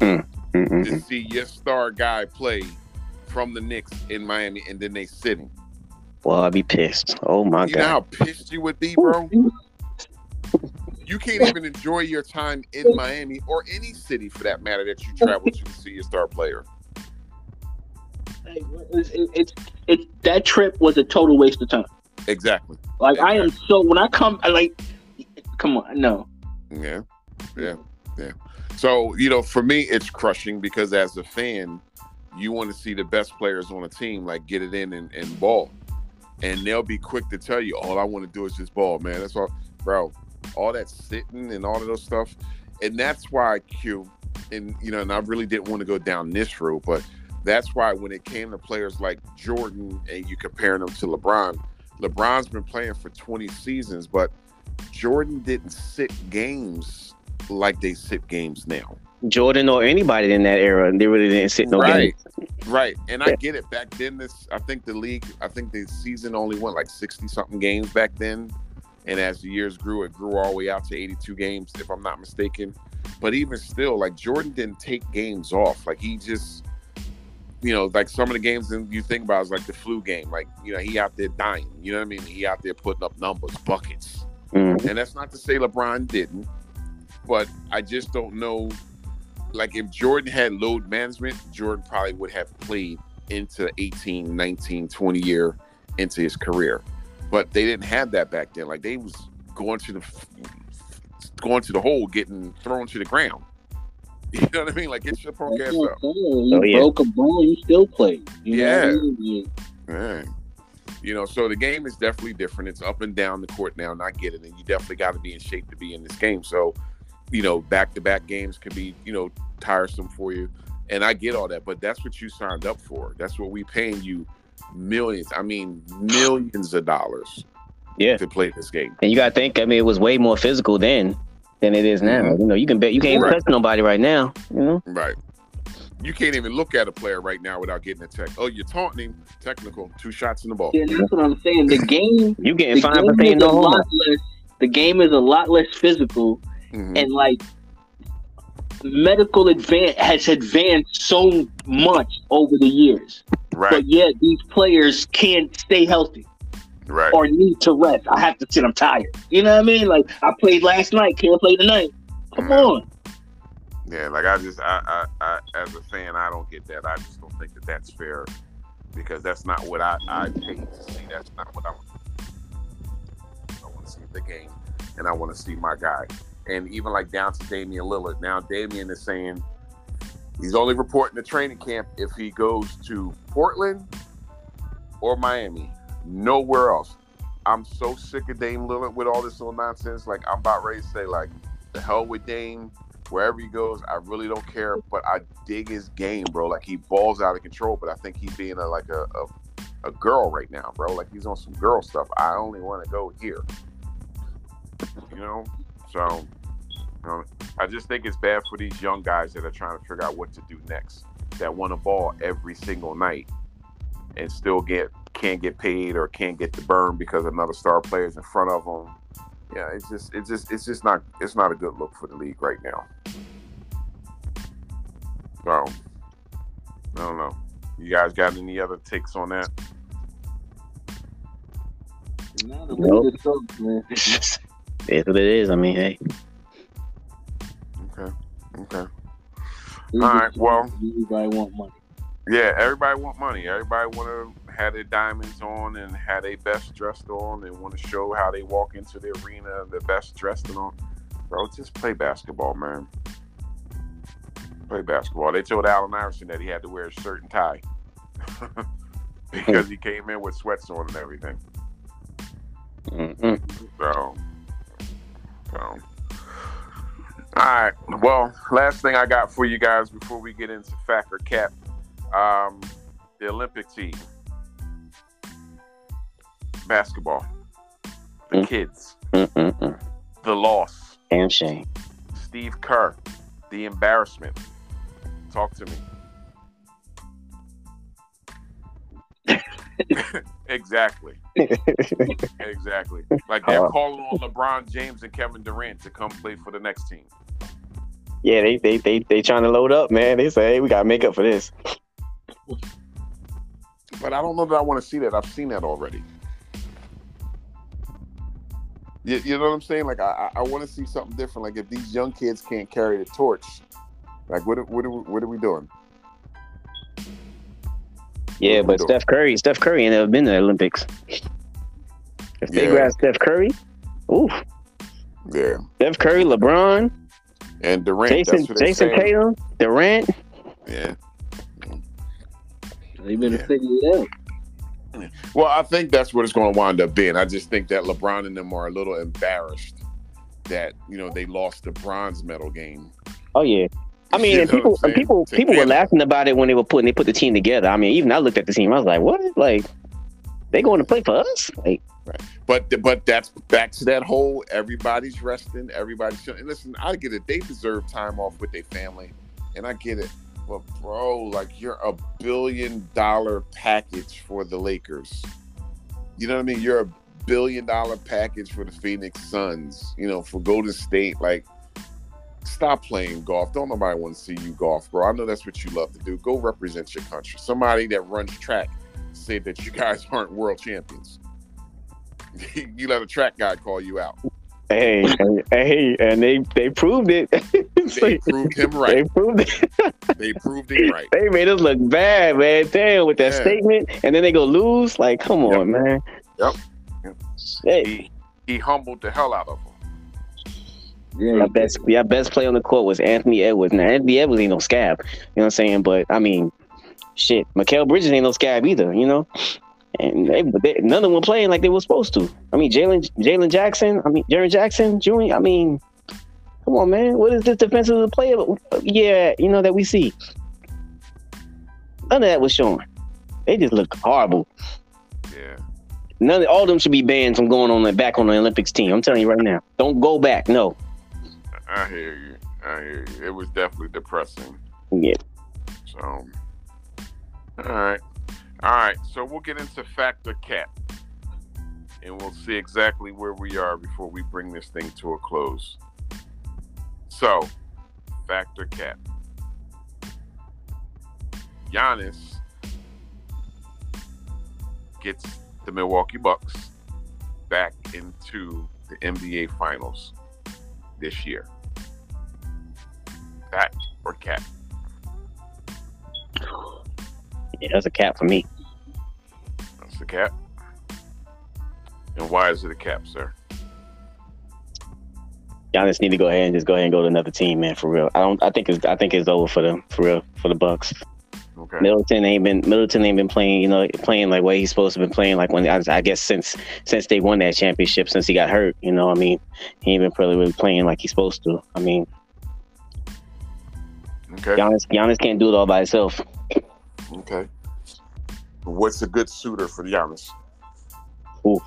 mm, mm, mm, to Mm-mm. see your star guy play from the Knicks in Miami, and then they sitting. well, I'd be pissed. Oh my God. You know god. how pissed you would be, bro. You can't even enjoy your time in Miami or any city for that matter that you travel to see your star player. Hey, It's, it's it's that trip was a total waste of time. Exactly. Like I am so when I come, I like, come on, no. Yeah, yeah, yeah. So you know, for me, it's crushing because as a fan, you want to see the best players on a team like get it in and, and ball, and they'll be quick to tell you, all I want to do is just ball, man. That's all, bro. All that sitting and all of those stuff, and that's why Q, and you know, and I really didn't want to go down this road, but that's why when it came to players like Jordan and you comparing them to LeBron, LeBron's been playing for 20 seasons, but Jordan didn't sit games like they sit games now. Jordan or anybody in that era, they really didn't sit no right, games. right. And I get it. Back then, this I think the league, I think the season only went like 60 something games back then. And as the years grew, it grew all the way out to 82 games, if I'm not mistaken. But even still, like Jordan didn't take games off. Like he just, you know, like some of the games that you think about is like the flu game. Like, you know, he out there dying. You know what I mean? He out there putting up numbers, buckets. Mm. And that's not to say LeBron didn't, but I just don't know. Like if Jordan had load management, Jordan probably would have played into 18, 19, 20 year into his career. But they didn't have that back then. Like they was going to the going to the hole, getting thrown to the ground. [LAUGHS] You know what I mean? Like get your punk ass up. Oh, you Oh, yeah. broke a bone, you still play. You Yeah. what I. You know, so the game is definitely different. It's up and down the court now, and I get it. And you definitely got to be in shape to be in this game. So, you know, back to back games can be, you know, tiresome for you. And I get all that, but that's what you signed up for. That's what we paying you millions. I mean, millions of dollars Yeah. to play this game. And you gotta think, I mean, it was way more physical then than it is now. Mhm. You know, you can bet you can't Right. touch nobody right now. You know, Right. You can't even look at a player right now without getting a tech. Oh, you're taunting him. Technical. Two shots in the ball. Yeah, that's what I'm saying. The game, you getting the fined for game saying is no homo. less. The game is a lot less physical, Mhm. and like medical advance has advanced so much over the years. Right. But yet these players can't stay healthy Right. or need to rest. I have to sit. I'm tired. You know what I mean? Like I played last night, can't play tonight. Come Mhm. on. Yeah, like I just, I, I, I, as a fan, I don't get that. I just don't think that that's fair because that's not what I, I paid to see. That's not what I want. I want to see the game, and I want to see my guy. And even like down to Damian Lillard. Now Damian is saying he's only reporting to training camp if he goes to Portland or Miami, nowhere else. I'm so sick of Dame Lillard with all this little nonsense. Like I'm about ready to say, like, the hell with Dame wherever he goes, I really don't care. But I dig his game, bro. Like he balls out of control. But I think he's being a, like a, a a girl right now, bro. Like he's on some girl stuff. I only want to go here. You know, so you know, I just think it's bad for these young guys that are trying to figure out what to do next. That want a ball every single night and still get can't get paid or can't get the burn because another star player is in front of them yeah, it's just it's just it's just not it's not a good look for the league right now. So I don't know. You guys got any other takes on that? Now the Nope. league is man. [LAUGHS] It's what it is. I mean, hey, Okay. Okay. league All is right, so- well- everybody want money. Yeah, everybody want money. Everybody want to have their diamonds on and have their best dressed on They want to show how they walk into the arena the best dressed and on. Bro, just play basketball, man. Play basketball. They told Allen Iverson that he had to wear a shirt and tie [LAUGHS] because he came in with sweats on and everything. Mm-mm. So, so. All right. Well, last thing I got for you guys before we get into fact or cap, um, the Olympic team, basketball, the Mm. kids, Mm-mm-mm. the loss, and shame. Steve Kerr, the embarrassment. Talk to me. [LAUGHS] [LAUGHS] exactly. [LAUGHS] Exactly. Like they're Uh, calling on LeBron James and Kevin Durant to come play for the next team. Yeah, they they they they trying to load up, man. They say, hey, we gotta make up for this. But I don't know that I want to see that. I've seen that already. You, you know what I'm saying? Like I, I, want to see something different. Like if these young kids can't carry the torch, like what what are we, what are we doing? Yeah, but doing? Steph Curry, Steph Curry ain't never been to the Olympics. If they Yeah. grab Steph Curry, ooh, Yeah, Steph Curry, LeBron, and Durant. Jayson that's what they're Jayson saying. Tatum, Durant. Yeah. They better Yeah. figure it out. Well, I think that's what it's going to wind up being. I just think that LeBron and them are a little embarrassed that you know they lost the bronze medal game. Oh yeah. I mean, and people, and people? To people were laughing about it when they were putting, they put the team together. I mean, even I looked at the team, I was like, what? Like, they going to play for us? Like, But but that's back to that whole everybody's resting, everybody's. And listen, I get it. They deserve time off with their family, and I get it. But bro, like you're a billion dollar package for the Lakers. You know what I mean? You're a billion dollar package for the Phoenix Suns. You know, for Golden State. Like, stop playing golf. Don't nobody want to see you golf, bro. I know that's what you love to do. Go represent your country. Somebody that runs track said that you [LAUGHS] guys aren't world champions. [LAUGHS] you let a track guy call you out. Hey, hey, and they they proved it. [LAUGHS] they proved him right. They proved it. they proved him right. They made us look bad, man. Damn, with that Yeah. statement, and then they go lose. Like, come Yep. on, man. Yep. Hey, He he humbled the hell out of him. Yeah, our best, our best play on the court was Anthony Edwards. Now, Anthony Edwards ain't no scab. You know what I'm saying? But I mean, shit, Mikal Bridges ain't no scab either. You know. And they, but they, none of them were playing like they were supposed to. I mean, Jalen Jalen Jackson. I mean, Jaren Jackson Jr. I mean, come on, man. What is this defensive player? Yeah, you know that we see. None of that was showing. They just looked horrible. Yeah. None of all of them should be banned from going on the back on the Olympics team. I'm telling you right now. Don't go back. No. I hear you. I hear you. It was definitely depressing. Yeah. So, all right, all right. So we'll get into factor cap, and we'll see exactly where we are before we bring this thing to a close. So, factor cap. Giannis gets the Milwaukee Bucks back into the NBA Finals this year. Fact or cat? Yeah, that's a cat for me. That's the cap. And why is it a cap, sir? Giannis need to go ahead and just go ahead and go to another team, man. For real. I don't. I think it's. I think it's over for them. For real. For the Bucks. Okay. Middleton ain't been. Middleton ain't been playing. You know, playing like what he's supposed to been playing. Like when I, I guess since since they won that championship, since he got hurt. You know, I mean, he ain't been really really playing like he's supposed to. I mean, Okay. Giannis. Giannis can't do it all by himself. Okay. What's a good suitor for Giannis? Ooh.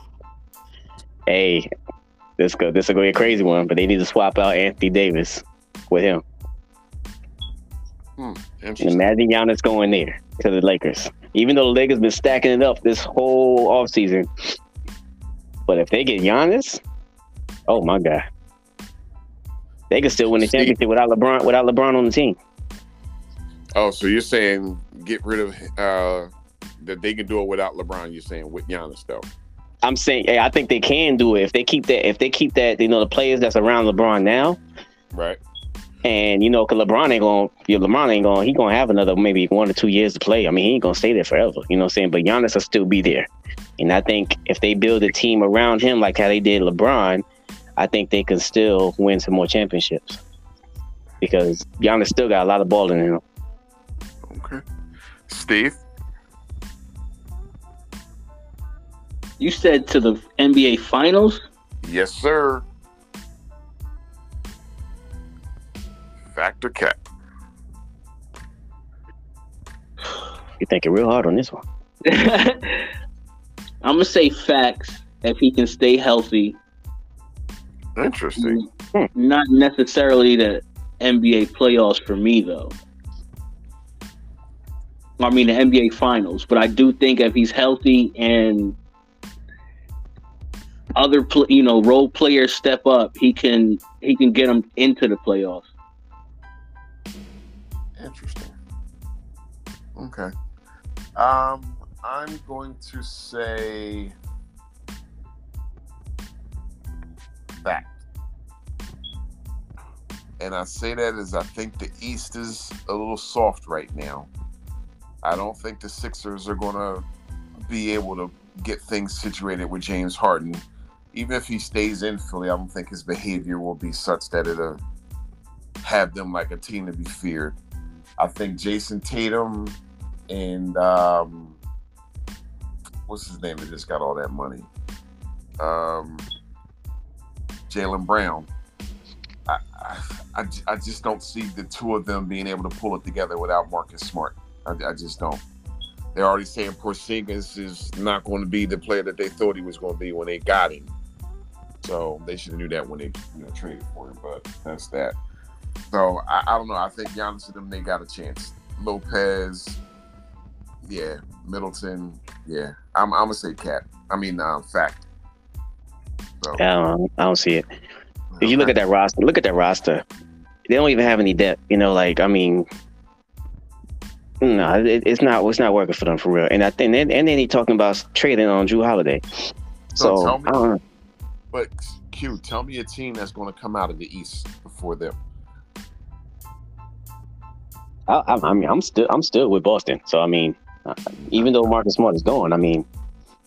Hey, this go. This will go be a crazy one, but they need to swap out Anthony Davis with him. Hmm, interesting. imagine Giannis going there to the Lakers. Even though the Lakers been stacking it up this whole offseason. But if they get Giannis, oh my God. They could still win the championship without LeBron without LeBron on the team. Oh, so you're saying get rid of uh that they can do it without LeBron? You're saying with Giannis though? I'm saying hey, I think they can do it if they keep that if they keep that, you know, the players that's around LeBron now. Right. And you know, cause LeBron ain't gonna, yeah, LeBron ain't gonna, he gonna have another maybe one or two years to play. I mean, he ain't gonna stay there forever. You know what I'm saying? But Giannis will still be there. And I think if they build a team around him like how they did LeBron, I think they can still win some more championships. Because Giannis still got a lot of ball in him. Okay. Steve. You said to the NBA Finals. Yes, sir. Factor cap. You're thinking real hard on this one. [LAUGHS] I'm gonna say facts. If he can stay healthy, Interesting. not necessarily the NBA playoffs for me though. I mean the NBA Finals, but I do think if he's healthy and other pl- you know role players step up, he can he can get them into the playoffs. Interesting. Okay. Um, I'm going to say fact. And I say that as I think the East is a little soft right now. I don't think the Sixers are going to be able to get things situated with James Harden. Even if he stays in Philly, I don't think his behavior will be such that it'll have them like a team to be feared. I think Jayson Tatum and um, what's his name that just got all that money? Um, Jaylen Brown. I, I, I, I just don't see the two of them being able to pull it together without Marcus Smart. I, I just don't. They're already saying Porzingis is not going to be the player that they thought he was going to be when they got him. So they should have knew that when they you know, traded for him. But that's that. So I, I don't know. I think Giannis and them they got a chance. Lopez, yeah. Middleton, yeah. I'm, I'm gonna say cat. I mean, um, fact. So, I don't, I don't see it. If you look at that roster, look at that roster. They don't even have any depth. You know, like I mean, no, it, it's not. It's not working for them for real. And I think, and, and then he talking about trading on Jrue Holiday. So So, tell me- but Q, tell me a team that's going to come out of the East before them. I, I, I mean, I'm still I'm still with Boston. So I mean, uh, even though Marcus Smart is gone, I mean,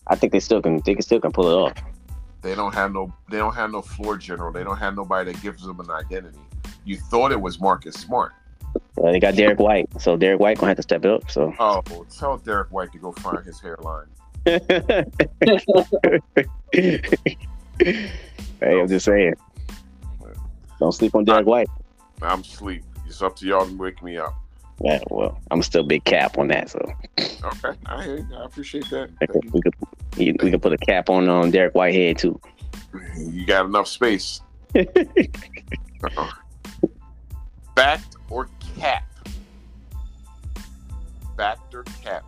I think they still can they can still can pull it off. They don't have no they don't have no floor general. They don't have nobody that gives them an identity. You thought it was Marcus Smart. Uh, they got Derrick White, so Derrick White gonna have to step it up. So Oh, tell Derrick White to go find his hairline. [LAUGHS] hey, I'm just saying, don't sleep on Derrick White. I'm asleep. It's up to y'all to wake me up. Yeah, well, I'm still big cap on that, so Okay, I. I appreciate that. we could we could put a cap on on Derek Whitehead too. [LAUGHS] You got enough space. [LAUGHS] Fact or cap? Fact or cap?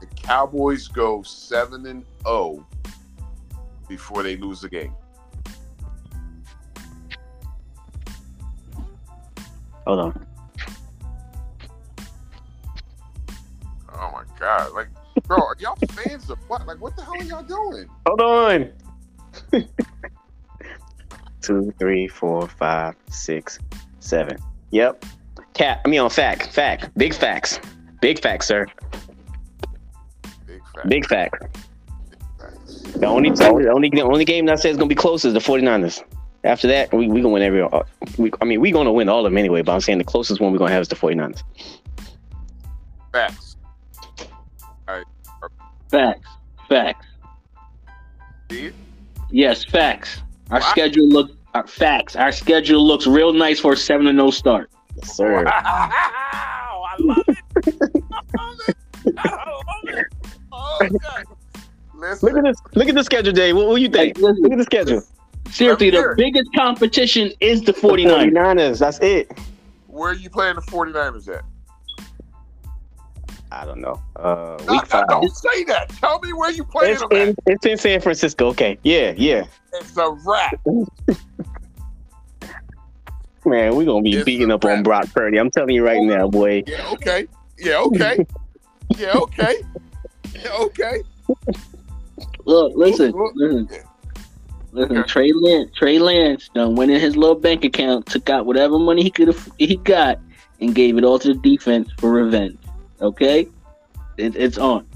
The Cowboys go seven and zero before they lose the game. Hold on. Oh my god! Like, bro, are y'all fans of what? Like, what the hell are y'all doing? Hold on. [LAUGHS] Two, three, four, five, six, seven. Yep. Cap. I mean, on fact. Fact. Big facts. Big facts, sir. Big fact. Big fact. facts. The only, the only, the only game that says gonna be close is the 49ers. After that, we we gonna win every. uh, We, I mean, we gonna win all of them anyway. But I'm saying the closest one we are gonna have is the 49ers. Facts. All right. Facts. Facts. See? Yes, facts. Our Wow. schedule look our facts. Our schedule looks real nice for a seven to no start. Yes, sir. Wow, I love it. I love it. I love it. Oh, God. Listen, Look at this. Look at the schedule, Dave. What, what do you Hey, think? Look at the schedule. seriously, Let me hear the biggest competition is the 49ers. 49ers. That's it. where are you playing the 49ers at? I don't know. Uh, No, week no, five. don't say that. Tell me where you playing It's them at. in, it's in San Francisco. Okay. Yeah, yeah. It's a wrap. [LAUGHS] Man, we're gonna be It's beating a up on. Brock Purdy. I'm telling you right now, boy. Yeah, okay. Yeah, okay. Yeah, okay. Yeah, okay. Look, listen, Look, listen. Listen, Okay. Trey Lance, Trey Lance done went in his little bank account, took out whatever money he could have he got, and gave it all to the defense for revenge. Okay, it, it's on.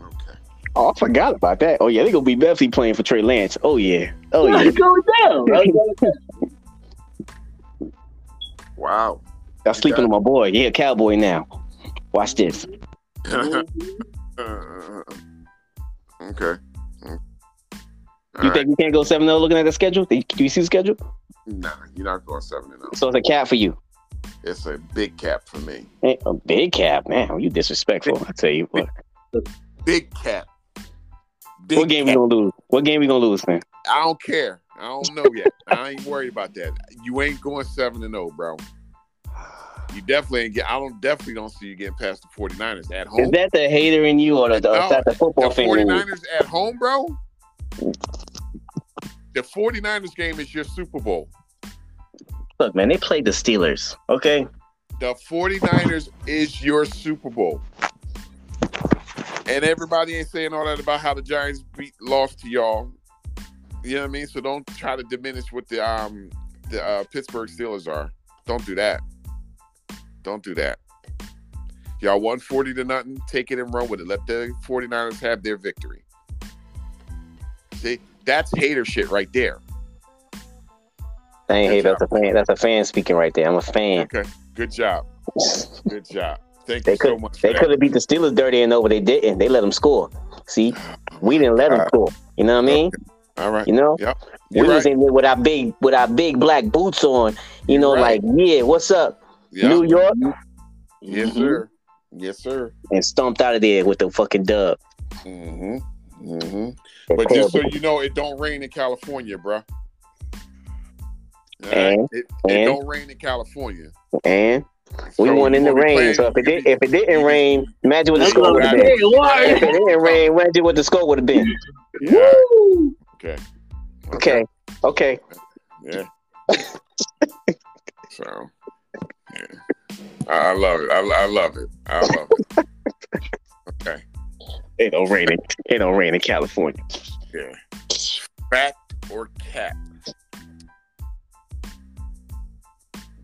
Okay. Oh, I forgot about that. Oh yeah, they're gonna be definitely playing for Trey Lance. Oh yeah. Oh yeah. It's going down. [LAUGHS] Wow. I'm sleeping on my boy. Yeah, cowboy now. Watch this. Uh, [LAUGHS] okay. You All right. think we can't go 7 0 looking at the schedule? Do you, do you see the schedule? Nah, you're not going 7 0. So it's a cap for you. It's a big cap for me. Hey, a big cap, man. You disrespectful. I tell you what. Big cap. Big What game we gonna lose? What game we gonna lose, man? I don't care. I don't know yet. I ain't worried about that. You ain't going seven and zero, bro. You definitely ain't get. I don't definitely don't see you getting past the 49ers at home. Is that the hater in you or the, the, No, is that the The football you? 49ers at home, bro. The 49ers game is your Super Bowl. Look, man, they played the Steelers. Okay. The 49ers is your Super Bowl. And everybody ain't saying all that about how the Giants beat lost to y'all. You know what I mean? So don't try to diminish what the um the uh, Pittsburgh Steelers are. Don't do that. Don't do that. Y'all won 40 to nothing. Take it and run with it. Let the 49ers have their victory. See, that's hater shit right there. I ain't hate that's a fan. That's a fan speaking right there. I'm a fan. Okay. Good job. Good job. Thank They you so much. They could have beat the Steelers dirty and over. They didn't. They let them score. See, we didn't let them score. You know what I mean? All right. You know, Yep. we You're was right. in there with our big with our big black boots on. You know, You're right. like yeah, what's up, Yep. New York, Yes, Mhm. sir. Yes, sir. and stomped out of there with the fucking dub. Mm-hmm. Mm-hmm. They're But just so you know, it don't rain in California, bro. And? it, it And? don't rain in California. and we So won in the rain. playing- So if it did, if it didn't you- rain, imagine what the That's score would have been. saying. If it didn't rain, imagine what the score would have been. [LAUGHS] Yeah. Okay. Okay, okay. Yeah. [LAUGHS] so, yeah. I, I love it. I, I love it. I love it. Okay. It don't rain. In, it don't rain in California. Yeah. Fact or cap,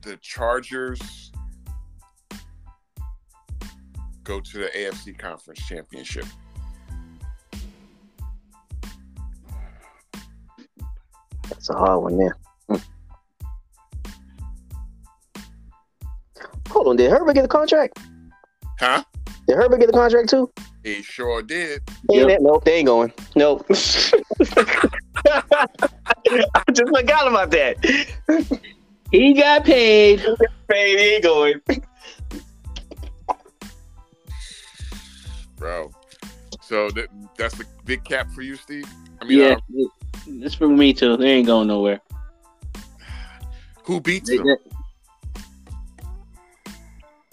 the Chargers go to the AFC Conference Championship. That's a hard one there. Hmm. Hold on, did Herbert get a contract? Huh? Did Herbert get a contract too? He sure did. Ain't that- nope, they ain't going. Nope. [LAUGHS] [LAUGHS] I just forgot about that. He got paid. Baby, he ain't going. Bro. So that, that's the big cap for you, Steve? I mean, Yeah, uh, it's for me too. They ain't going nowhere. who beats They- them?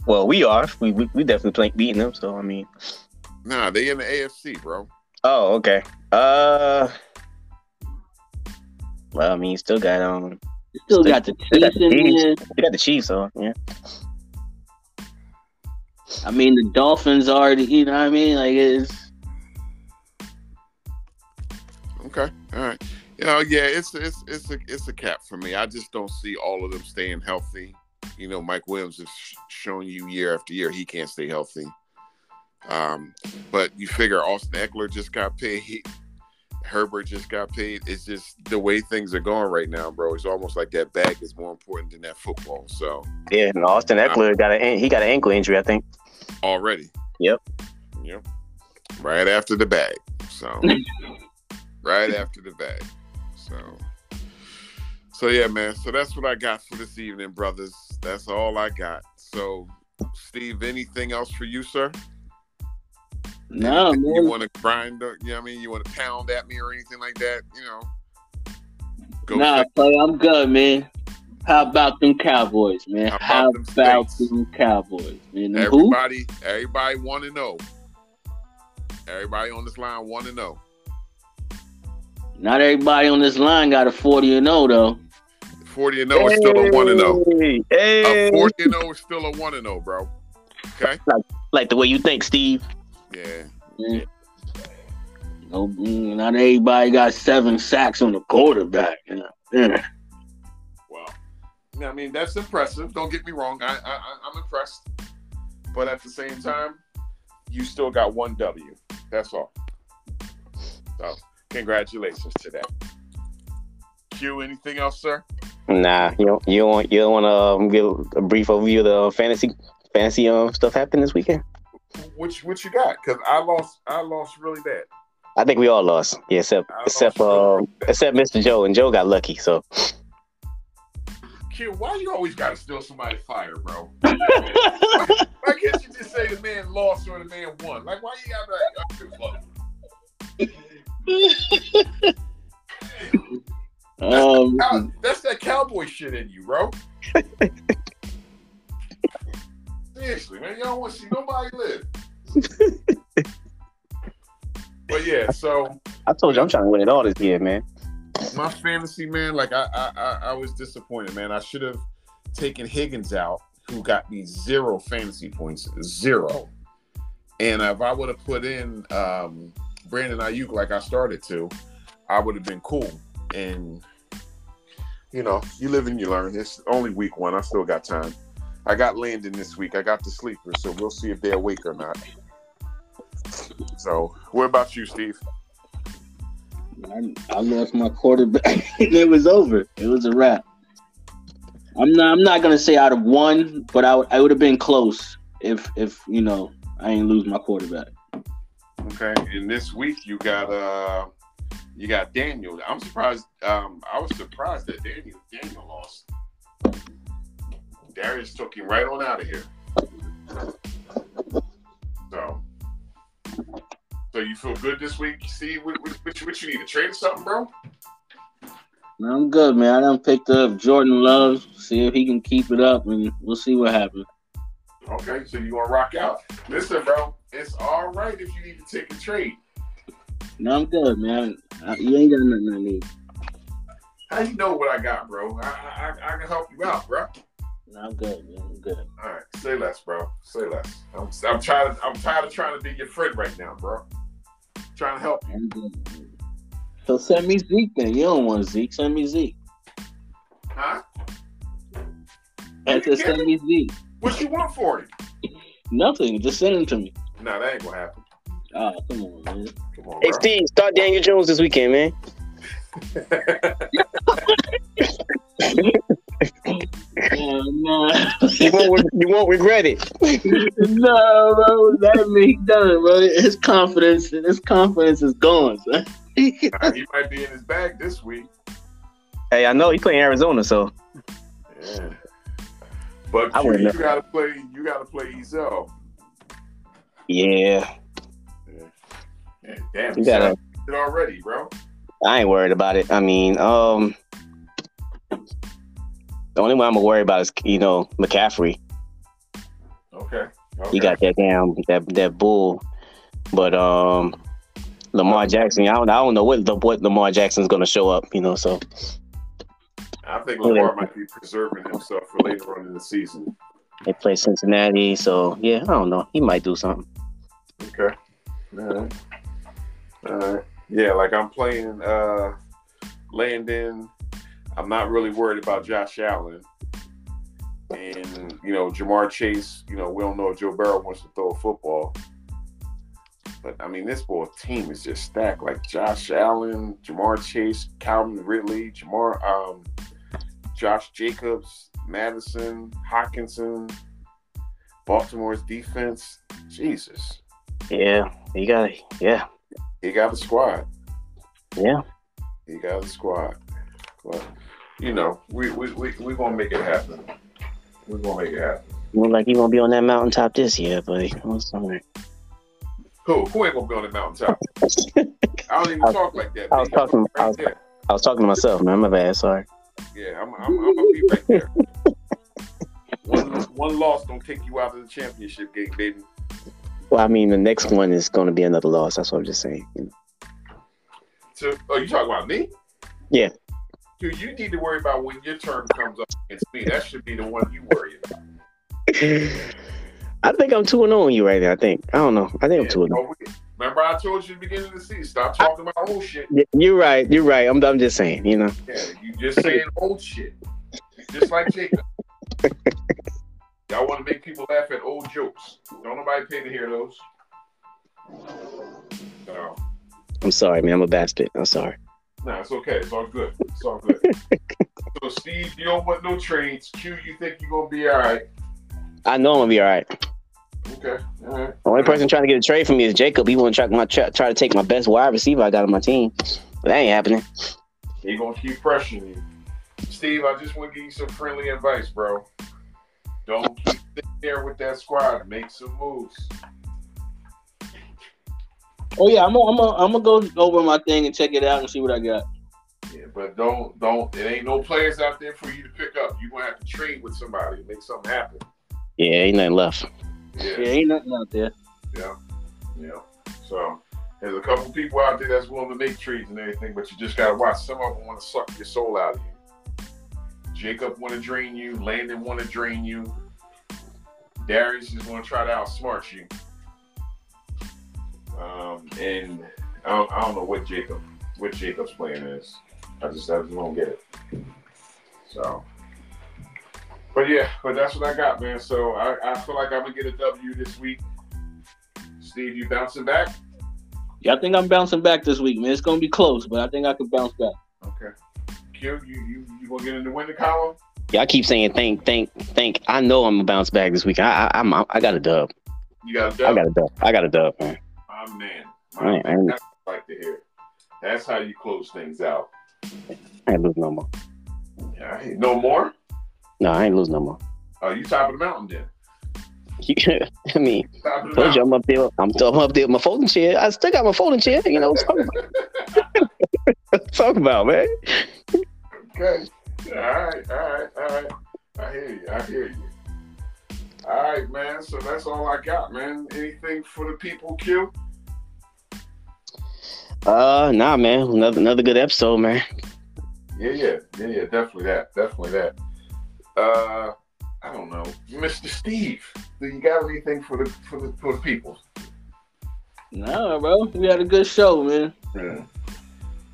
Well, we are. We we, we definitely playing beating them. So I mean. Nah, they in the AFC, bro. Oh, okay. Uh. Well, I mean, you still got um, Still got the Still got Chiefs the in Chiefs. there. you got the Chiefs, so yeah. I mean, the Dolphins already. You know what I mean? Like it's. Okay, all right. You know, yeah, it's it's it's a it's a cap for me. I just don't see all of them staying healthy. You know, Mike Williams has sh- shown you year after year he can't stay healthy. Um, but you figure Austin Ekeler just got paid. He, Herbert just got paid. It's just the way things are going right now, bro. It's almost like that bag is more important than that football. So Yeah, and Austin Ekeler got a he got an ankle injury, I think. already, Yep. yep, right after the bag. So [LAUGHS] right after the bag. So so yeah, man. So that's what I got for this evening, brothers. That's all I got. So Steve, anything else for you, sir? No, Anything You want to grind? uh, You know what I mean? You want to pound at me or anything like that? You know? Go Nah, play. I'm good, man. How about them Cowboys, man? How How about them about them Cowboys, man? Them Who? everybody, everybody want to know. Everybody on this line want to know. Not everybody on this line got a 40 and 0 though. 40 and 0 is still a 1 and 0. Hey, hey. A 40 and 0 is still a 1 and 0, bro. Okay? Like the way you think, Steve. Yeah. Yeah. No, mm, not everybody got seven sacks on the quarterback. You know? Yeah. Well, I mean, that's impressive. Don't get me wrong. I, I, I- I'm impressed. But at the same time, you still got one W. That's all. So, congratulations to that. Q, anything else, sir? Nah, you don't you don't want you don't want to um, give a brief overview of the fantasy fantasy um stuff happened this weekend. You, what you got? Because I lost. I lost really bad. I think we all lost. Yeah, except I except lost really um except Mr. Joe and Joe got lucky. So Q, why you always got to steal somebody's fire, bro? [LAUGHS] Why can't you just say the man lost or the man won? Like, why you got to? Um, Cow- That's that cowboy shit in you, bro. [LAUGHS] Seriously, man, you don't want to see nobody live. [LAUGHS] but yeah, so I told you I'm trying to win it all this year, man. my fantasy man, like I, I, I, I was disappointed, man. I should have taken Higgins out, who got me zero fantasy points, zero. And if I would have put in um, Brandon Aiyuk like I started to, I would have been cool. And you know, you live and you learn. It's only week one. I still got time. I got Landon this week. I got the sleeper, so we'll see if they're awake or not. So, what about you, Steve? I, I lost my quarterback. [LAUGHS] it was over. It was a wrap. I'm not. I'm not gonna say out of one, but I, would- I would have been close if if you know I ain't lose my quarterback. Okay, and this week you got uh you got Daniel. I'm surprised. Um, I was surprised that Daniel Daniel lost. Darius took him right on out of here. So, so you feel good this week, See, What, what, what, you- need to trade something, bro? I'm good, man. I done picked up Jordan Love. See if he can keep it up, and we'll see what happens. Okay, so you gonna rock out? Listen, bro, it's all right if you need to take a trade. No, I'm good, man. I, you ain't got nothing I need. How you know what I got, bro? I I, I, can help you out, bro. No, I'm good, man. I'm good. All right, say less, bro. Say less. I'm, I'm trying to. I'm tired of trying to be your friend right now, bro. trying to help you. I'm. So send me Zeke then. You don't want Zeke. Send me Zeke. Huh? I said send me Zeke. What you want for him? Nothing. Just send him to me. Nah, that ain't gonna happen. Oh, come on, man. Come on, Hey, bro. Steve, start Daniel Jones this weekend, man. Yeah, [LAUGHS] nah. You won't, you won't regret it. no, bro. Let me done bro. His confidence, his confidence is gone, son. Nah, he might be in his bag this week. Hey, I know he playing Arizona, so Yeah. But I wouldn't you gotta play. You gotta play Ezel. yeah, Yeah, damn, you you gotta. it already, bro. I ain't worried about it. I mean, um, the only one I'm gonna worry about is you know McCaffrey. Okay. okay. He got that damn that that bull, but um, Lamar Jackson. I don't I don't know what the what Lamar Jackson's gonna show up. You know, so I think Lamar might be preserving himself for later on in the season. they play Cincinnati, so yeah, I don't know. He might do something. Okay. All right. All right. Yeah, like I'm playing uh Landon. I'm not really worried about Josh Allen. And, you know, Ja'Marr Chase, you know, we don't know if Joe Burrow wants to throw a football. But I mean, this boy team is just stacked. Like Josh Allen, Ja'Marr Chase, Calvin Ridley, Jamar um Josh Jacobs, Madison, Hockenson, Baltimore's defense. Jesus. Yeah, you got it. Yeah, He got a squad. yeah. He got a squad. But you know, we we we we gonna make it happen. We're gonna make it happen. Look like you won't be on that mountaintop this year, buddy. Who who ain't gonna be on the mountaintop? [LAUGHS] I don't even I was- talk like that. I was talking- I right was- there. I was talking to myself, man. My bad. Sorry. Yeah, I'm I'm, I'm gonna be right there. one one loss don't take you out of the championship game, baby. Well, I mean, the next one is going to be another loss. That's what I'm just saying. you So, oh, you talking about me? Yeah. Dude, you need to worry about when your term comes up against me. That should be the one you worry about. [LAUGHS] I think I'm two and zero on you right now. I think. I don't know. I think I'm two and oh. oh, zero. Remember, I told you at the beginning of the season, stop talking about old shit. You're right. You're right. I'm. I'm just saying. You know. Yeah, you just saying old shit. Just like Jacob. Y'all want to make people laugh at old jokes. Don't nobody pay to hear those. No, I'm sorry, man. I'm a bastard. I'm sorry. no, it's okay. It's all good. It's all good. [LAUGHS] so, Steve, you don't want no trades. Q, you think you're gonna be all right? I know I'm gonna be all right. Okay, all right. The only person trying to get a trade from me is Jacob. He want to try my try, try to take my best wide receiver I got on my team. But that ain't happening. He gonna keep pressuring you. Steve, I just want to give you some friendly advice, bro. Don't keep sitting there with that squad. Make some moves. Oh yeah, I'm gonna I'm gonna I'm gonna go over my thing and check it out and see what I got. Yeah, but don't don't. It ain't no players out there for you to pick up. You gonna have to trade with somebody, make something happen. Yeah, ain't nothing left. Yeah, Yeah, ain't nothing out there. yeah, yeah. So there's a couple people out there that's willing to make trades and everything, but you just gotta watch. Some of them want to suck your soul out of you. Jacob want to drain you. Landon want to drain you. Darius is going to try to outsmart you. Um, and I don't, I don't know what Jacob what Jacob's plan is. I just I just don't get it. So, but yeah, but that's what I got, man. So I, I feel like I'm gonna get a W this week. Steve, you bouncing back? Yeah, I think I'm bouncing back this week, man. It's gonna be close, but I think I can bounce back. Okay. Q, you you you gonna get in the winning column? Yeah, I keep saying think, think, think. I know I'm gonna bounce back this week. I, I, I'm, I got a dub. You got a I W. got a dub. I got a dub, man. My man. I My ain't, man. ain't, That's what I like to hear. That's how you close things out. I ain't lose no more. Yeah. No more? No, I ain't losing no more. Oh, you top of the mountain then. [LAUGHS] I mean, Top of the told you. I'm up there. I'm, I'm up there with my folding chair. I still got my folding chair. You know what I'm talking about? [LAUGHS] Talking about, man. Okay. All right, all right, all right. I hear you. I hear you. All right, man. So that's all I got, man. Anything for the people, Q? Uh, nah, man. Another another good episode, man. Yeah, yeah, yeah, yeah. Definitely that. Definitely that. Uh, I don't know, Mr. Steve. Do you got anything for the for the for the people? Nah, bro. We had a good show, man. Yeah.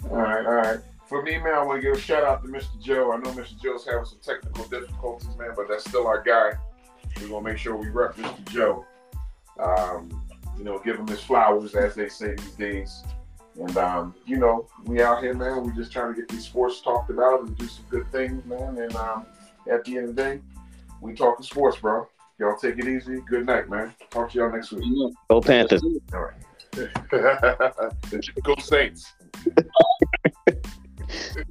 All right, all right. For me, man, I want to give a shout out to Mr. Joe. I know Mr. Joe's having some technical difficulties, man, but that's still our guy. We're gonna make sure we rep Mr. Joe. Um, you know, give him his flowers, as they say these days. And um, you know, we out here, man. We're just trying to get these sports talked about and do some good things, man. And um, at the end of the day, we talking sports, bro. Y'all take it easy. Good night, man. Talk to y'all next week. Go Panthers. All right. [LAUGHS] Go Saints. [LAUGHS]